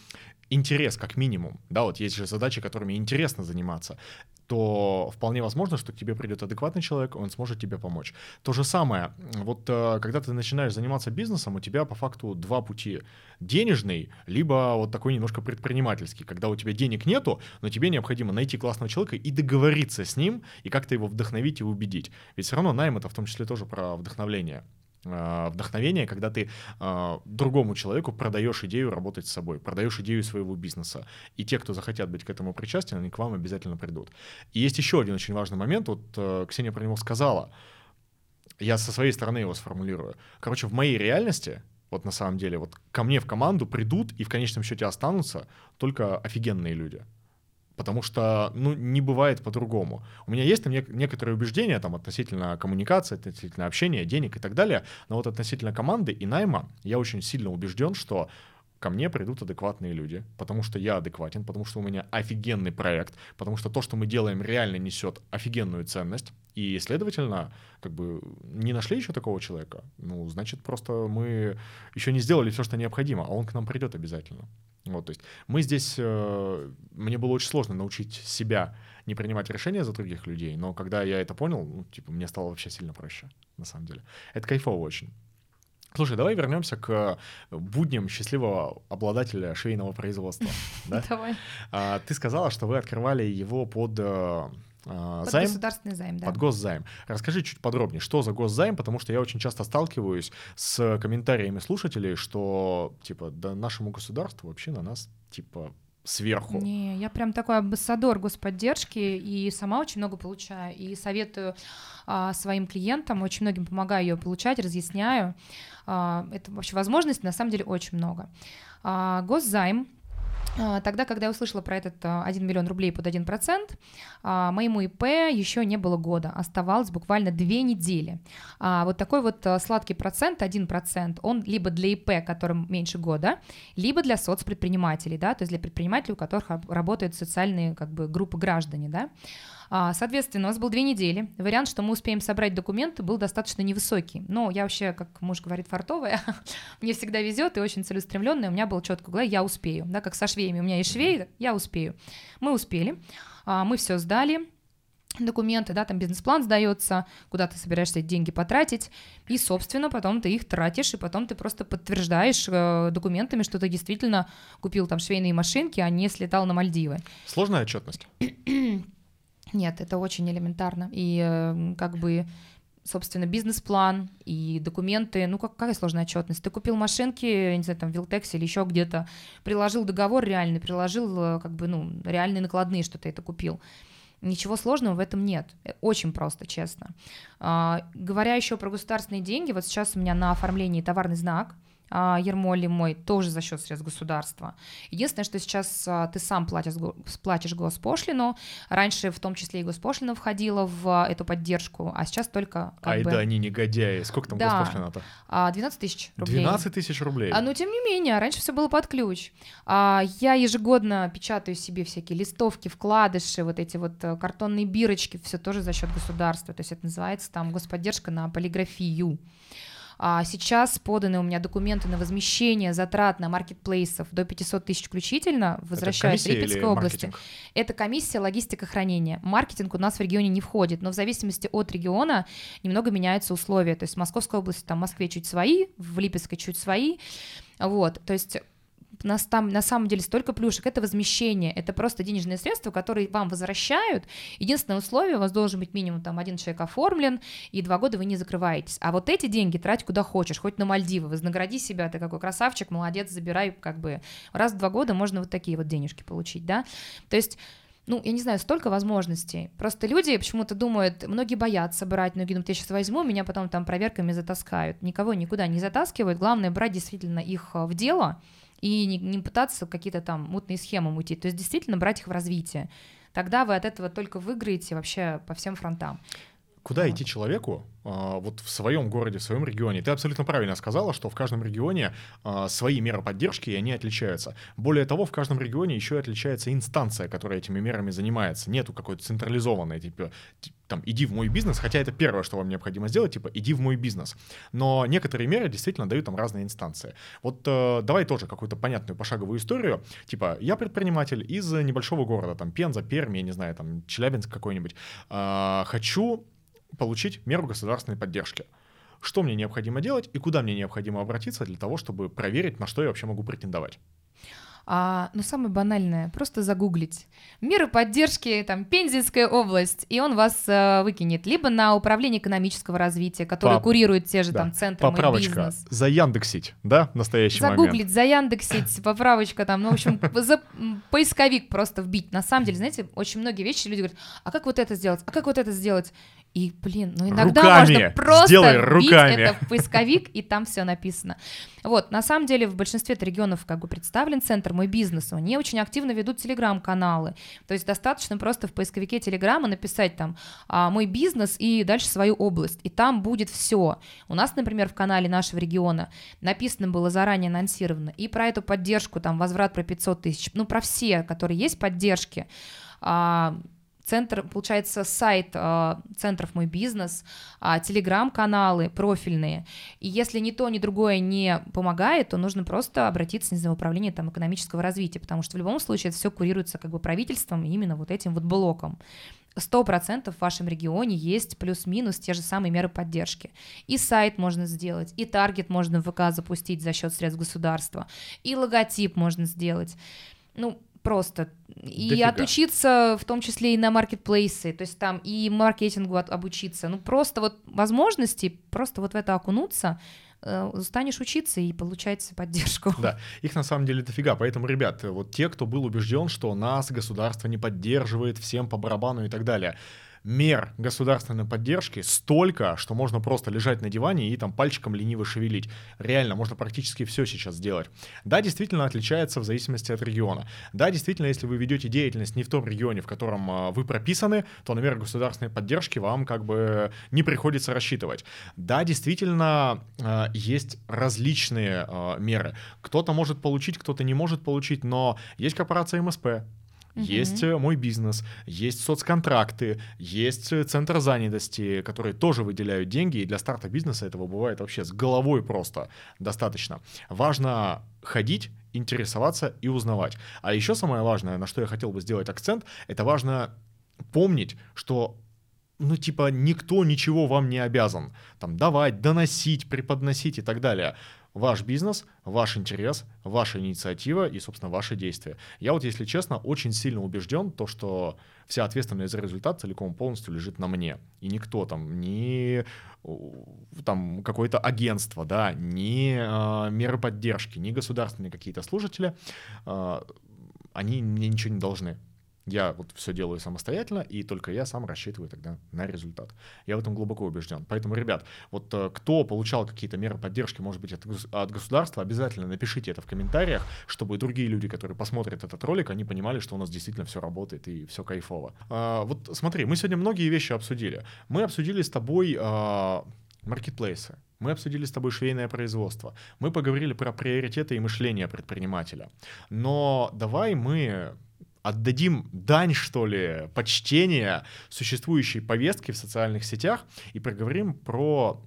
интерес как минимум, да, вот есть же задачи, которыми интересно заниматься, то вполне возможно, что к тебе придет адекватный человек, он сможет тебе помочь. То же самое, вот э, когда ты начинаешь заниматься бизнесом, у тебя по факту два пути. Денежный, либо вот такой немножко предпринимательский, когда у тебя денег нету, но тебе необходимо найти классного человека и договориться с ним, и как-то его вдохновить и убедить. Ведь все равно найм — это в том числе тоже про вдохновление. А, вдохновение, когда ты э, другому человеку продаешь идею работать с собой, продаешь идею своего бизнеса. И те, кто захотят быть к этому причастны, они к вам обязательно придут. И есть еще один очень важный момент. Вот э, Ксения про него сказала. Я со своей стороны его сформулирую. Короче, в моей реальности, вот на самом деле, вот ко мне в команду придут и в конечном счете останутся только офигенные люди потому что, ну, не бывает по-другому. У меня есть там некоторые убеждения там относительно коммуникации, относительно общения, денег и так далее, но вот относительно команды и найма я очень сильно убежден, что ко мне придут адекватные люди, потому что я адекватен, потому что у меня офигенный проект, потому что то, что мы делаем, реально несет офигенную ценность, и, следовательно, как бы не нашли еще такого человека, ну, значит, просто мы еще не сделали все, что необходимо, а он к нам придет обязательно. Вот, то есть мы здесь, э, мне было очень сложно научить себя не принимать решения за других людей, но когда я это понял, ну, типа, мне стало вообще сильно проще, на самом деле. Это кайфово очень. Слушай, давай вернемся к будням счастливого обладателя швейного производства. [LAUGHS] Давай. А, ты сказала, что вы открывали его под э, под займ, государственный займ, да. Под госзайм. Расскажи чуть подробнее, что за госзайм, потому что я очень часто сталкиваюсь с комментариями слушателей, что, типа, да нашему государству вообще на нас, типа, сверху. Не, я прям такой амбассадор господдержки и сама очень много получаю и советую а, своим клиентам, очень многим помогаю ее получать, разъясняю. А, это вообще возможностей на самом деле очень много. А, госзайм а, тогда, когда я услышала про этот 1 а, миллион рублей под 1%, а, моему ИП еще не было года, оставалось буквально две недели. Вот такой вот сладкий процент, 1%, он либо для ИП, которым меньше года, либо для соцпредпринимателей, да, то есть для предпринимателей, у которых работают социальные как бы, группы граждане, да. А, соответственно, у нас был две недели. Вариант, что мы успеем собрать документы, был достаточно невысокий. Но я вообще, как муж говорит, фартовая. [LAUGHS] Мне всегда везет и очень целеустремленная. У меня было четко в я успею. Да, как со швеями. У меня есть швей, я успею. Мы успели. А, мы все сдали документы, да, там бизнес-план сдается, куда ты собираешься эти деньги потратить, и, собственно, потом ты их тратишь, и потом ты просто подтверждаешь э, документами, что ты действительно купил там швейные машинки, а не слетал на Мальдивы. Сложная отчетность? [CLEARS THROAT] Нет, это очень элементарно. И э, как бы собственно, бизнес-план и документы, ну, как, какая сложная отчетность? Ты купил машинки, не знаю, там, в Вилтексе или еще где-то, приложил договор реальный, приложил, э, как бы, ну, реальные накладные, что ты это купил. Ничего сложного в этом нет. Очень просто, честно. А, говоря еще про государственные деньги, вот сейчас у меня на оформлении товарный знак, а, Ермоли мой, тоже за счет средств государства. Единственное, что сейчас а, ты сам платишь, платишь госпошлину, раньше в том числе и госпошлина входила в эту поддержку, а сейчас только... Ай бы... да, они негодяи. Сколько там да. госпошлина-то? 12 тысяч рублей. 12 тысяч рублей? А, ну, тем не менее, раньше все было под ключ. А, я ежегодно печатаю себе всякие листовки, вкладыши, вот эти вот э, картонные бирочки, все тоже за счет государства. То есть это называется там господдержка на полиграфию. А сейчас поданы у меня документы на возмещение затрат на маркетплейсов до 500 тысяч включительно, возвращаясь в Липецкой области. Маркетинг? Это комиссия логистика хранения. Маркетинг у нас в регионе не входит, но в зависимости от региона немного меняются условия. То есть в Московской области, там в Москве чуть свои, в Липецкой чуть свои. Вот, то есть нас там на самом деле столько плюшек, это возмещение, это просто денежные средства, которые вам возвращают. Единственное условие, у вас должен быть минимум там один человек оформлен, и два года вы не закрываетесь. А вот эти деньги трать куда хочешь, хоть на Мальдивы, вознагради себя, ты какой красавчик, молодец, забирай, как бы раз в два года можно вот такие вот денежки получить, да. То есть ну, я не знаю, столько возможностей. Просто люди почему-то думают, многие боятся брать, многие думают, я сейчас возьму, меня потом там проверками затаскают. Никого никуда не затаскивают, главное брать действительно их э, в дело, и не, не пытаться какие-то там мутные схемы мутить, то есть действительно брать их в развитие. Тогда вы от этого только выиграете вообще по всем фронтам. Куда идти человеку, а, вот в своем городе, в своем регионе. Ты абсолютно правильно сказала, что в каждом регионе а, свои меры поддержки, и они отличаются. Более того, в каждом регионе еще и отличается инстанция, которая этими мерами занимается. Нету какой-то централизованной, типа, там, иди в мой бизнес, хотя это первое, что вам необходимо сделать, типа, иди в мой бизнес. Но некоторые меры действительно дают там разные инстанции. Вот э, давай тоже какую-то понятную пошаговую историю. Типа, я предприниматель из небольшого города, там, Пенза, Пермь, я не знаю, там, Челябинск какой-нибудь. Э, хочу получить меру государственной поддержки. Что мне необходимо делать и куда мне необходимо обратиться для того, чтобы проверить, на что я вообще могу претендовать? А, ну, самое банальное, просто загуглить. Меры поддержки, там, Пензенская область, и он вас э, выкинет. Либо на управление экономического развития, которое Поп... курирует те же да. там центры Поправочка. бизнес. За Яндексить, да, в настоящий Загуглить, момент? за Яндексить, поправочка там, ну, в общем, [LAUGHS] за поисковик просто вбить. На самом деле, знаете, очень многие вещи люди говорят, а как вот это сделать, а как вот это сделать? И, блин, ну иногда руками. можно просто Сделай руками. это в поисковик, и там все написано. Вот, на самом деле в большинстве регионов как бы представлен центр «Мой бизнес», они очень активно ведут телеграм-каналы, то есть достаточно просто в поисковике телеграма написать там а, «Мой бизнес» и дальше свою область, и там будет все. У нас, например, в канале нашего региона написано было заранее анонсировано и про эту поддержку, там, возврат про 500 тысяч, ну, про все, которые есть поддержки, а, центр, получается, сайт э, центров «Мой бизнес», э, телеграм-каналы профильные. И если ни то, ни другое не помогает, то нужно просто обратиться, не знаю, в управление там, экономического развития, потому что в любом случае это все курируется как бы правительством именно вот этим вот блоком. Сто процентов в вашем регионе есть плюс-минус те же самые меры поддержки. И сайт можно сделать, и таргет можно в ВК запустить за счет средств государства, и логотип можно сделать. Ну, просто. И Дофига. отучиться, в том числе и на маркетплейсы, то есть там и маркетингу от, обучиться. Ну, просто вот возможности, просто вот в это окунуться, э, станешь учиться и получать поддержку. Да, их на самом деле дофига. Поэтому, ребят, вот те, кто был убежден, что нас государство не поддерживает, всем по барабану и так далее, мер государственной поддержки столько, что можно просто лежать на диване и там пальчиком лениво шевелить. Реально, можно практически все сейчас сделать. Да, действительно отличается в зависимости от региона. Да, действительно, если вы ведете деятельность не в том регионе, в котором а, вы прописаны, то на меры государственной поддержки вам как бы не приходится рассчитывать. Да, действительно, а, есть различные а, меры. Кто-то может получить, кто-то не может получить, но есть корпорация МСП, Угу. Есть э, мой бизнес, есть соцконтракты, есть э, центр занятости, которые тоже выделяют деньги, и для старта бизнеса этого бывает вообще с головой просто достаточно. Важно ходить, интересоваться и узнавать. А еще самое важное, на что я хотел бы сделать акцент, это важно помнить, что ну, типа, никто ничего вам не обязан. Там, давать, доносить, преподносить и так далее ваш бизнес, ваш интерес, ваша инициатива и, собственно, ваши действия. Я вот, если честно, очень сильно убежден, то, что вся ответственность за результат целиком полностью лежит на мне. И никто там, ни там какое-то агентство, да, ни э, меры поддержки, ни государственные какие-то служители, э, они мне ничего не должны. Я вот все делаю самостоятельно, и только я сам рассчитываю тогда на результат. Я в этом глубоко убежден. Поэтому, ребят, вот э, кто получал какие-то меры поддержки, может быть, от, от государства, обязательно напишите это в комментариях, чтобы другие люди, которые посмотрят этот ролик, они понимали, что у нас действительно все работает и все кайфово. А, вот смотри, мы сегодня многие вещи обсудили. Мы обсудили с тобой а, маркетплейсы. Мы обсудили с тобой швейное производство. Мы поговорили про приоритеты и мышление предпринимателя. Но давай мы отдадим дань, что ли, почтения существующей повестки в социальных сетях и проговорим про,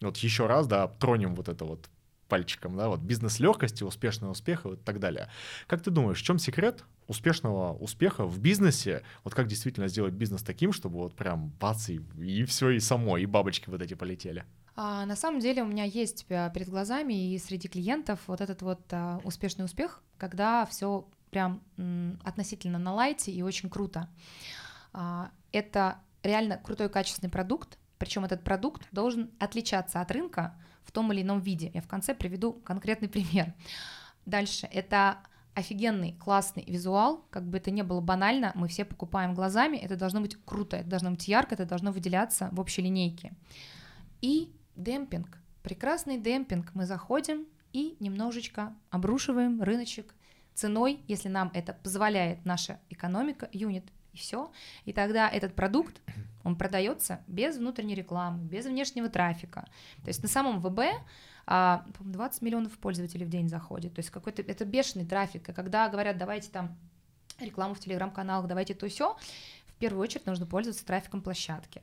вот еще раз, да, тронем вот это вот пальчиком, да, вот бизнес легкости, успешного успеха и так далее. Как ты думаешь, в чем секрет успешного успеха в бизнесе? Вот как действительно сделать бизнес таким, чтобы вот прям бац, и, и все, и само, и бабочки вот эти полетели? А, на самом деле у меня есть э, перед глазами и среди клиентов вот этот вот а, успешный успех, когда все прям относительно на лайте и очень круто. А, это реально крутой качественный продукт, причем этот продукт должен отличаться от рынка в том или ином виде. Я в конце приведу конкретный пример. Дальше это офигенный, классный визуал, как бы это ни было банально, мы все покупаем глазами, это должно быть круто, это должно быть ярко, это должно выделяться в общей линейке. И демпинг, прекрасный демпинг, мы заходим и немножечко обрушиваем рыночек ценой, если нам это позволяет наша экономика, юнит, и все. И тогда этот продукт, он продается без внутренней рекламы, без внешнего трафика. То есть на самом ВБ 20 а, миллионов пользователей в день заходит. То есть какой-то это бешеный трафик. И когда говорят, давайте там рекламу в телеграм-каналах, давайте то все, в первую очередь нужно пользоваться трафиком площадки.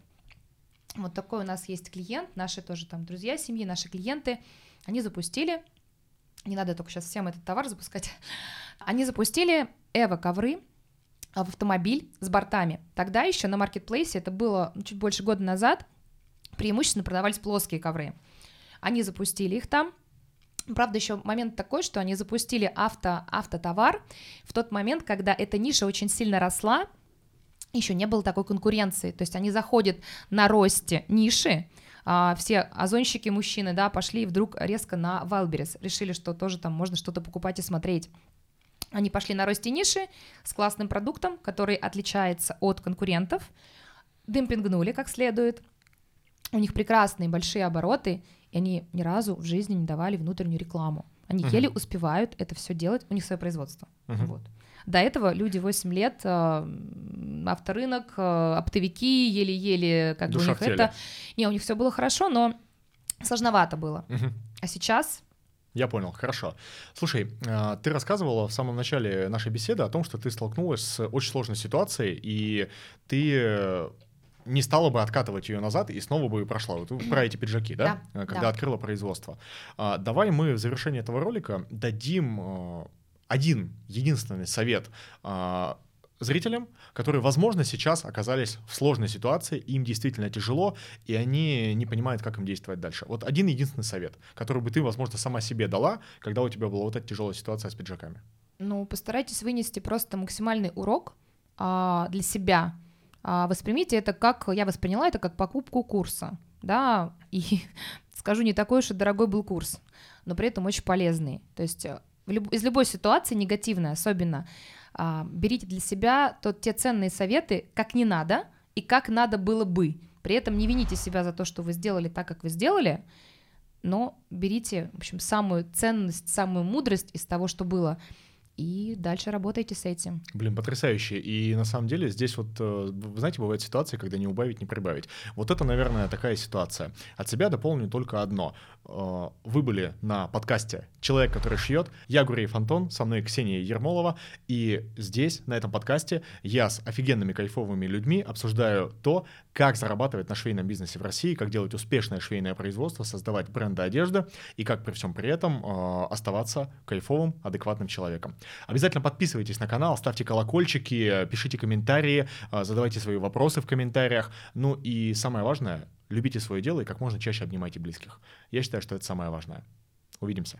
Вот такой у нас есть клиент, наши тоже там друзья семьи, наши клиенты, они запустили, не надо только сейчас всем этот товар запускать, они запустили Эво ковры в автомобиль с бортами. Тогда еще на маркетплейсе, это было чуть больше года назад, преимущественно продавались плоские ковры. Они запустили их там, Правда, еще момент такой, что они запустили авто, автотовар в тот момент, когда эта ниша очень сильно росла, еще не было такой конкуренции. То есть они заходят на росте ниши, а, все озонщики мужчины, да, пошли вдруг резко на Wildberries, решили, что тоже там можно что-то покупать и смотреть. Они пошли на росте ниши с классным продуктом, который отличается от конкурентов, демпингнули как следует, у них прекрасные большие обороты, и они ни разу в жизни не давали внутреннюю рекламу. Они uh-huh. еле успевают это все делать, у них свое производство. Uh-huh. Вот. До этого люди 8 лет, э, авторынок, э, оптовики, еле-еле, как Душа бы у них это... Не, у них все было хорошо, но сложновато было. Uh-huh. А сейчас я понял, хорошо. Слушай, а, ты рассказывала в самом начале нашей беседы о том, что ты столкнулась с очень сложной ситуацией, и ты не стала бы откатывать ее назад и снова бы прошла. Вот про эти пиджаки, да? да Когда да. открыла производство. А, давай мы в завершении этого ролика дадим один единственный совет зрителям, которые, возможно, сейчас оказались в сложной ситуации, им действительно тяжело, и они не понимают, как им действовать дальше. Вот один единственный совет, который бы ты, возможно, сама себе дала, когда у тебя была вот эта тяжелая ситуация с пиджаками. Ну, постарайтесь вынести просто максимальный урок а, для себя. А, воспримите это как, я восприняла это как покупку курса, да, и [LAUGHS] скажу, не такой уж и дорогой был курс, но при этом очень полезный. То есть э, из любой ситуации негативной особенно, а, берите для себя тот, те ценные советы, как не надо и как надо было бы. При этом не вините себя за то, что вы сделали так, как вы сделали, но берите, в общем, самую ценность, самую мудрость из того, что было, и дальше работайте с этим. Блин, потрясающе. И на самом деле здесь вот, э, вы знаете, бывают ситуации, когда не убавить, не прибавить. Вот это, наверное, такая ситуация. От себя дополню только одно. Э, вы были на подкасте «Человек, который шьет». Я Гуреев Антон, со мной Ксения Ермолова. И здесь, на этом подкасте, я с офигенными кайфовыми людьми обсуждаю то, как зарабатывать на швейном бизнесе в России, как делать успешное швейное производство, создавать бренды одежды и как при всем при этом э, оставаться кайфовым, адекватным человеком. Обязательно подписывайтесь на канал, ставьте колокольчики, пишите комментарии, э, задавайте свои вопросы в комментариях. Ну и самое важное, любите свое дело и как можно чаще обнимайте близких. Я считаю, что это самое важное. Увидимся.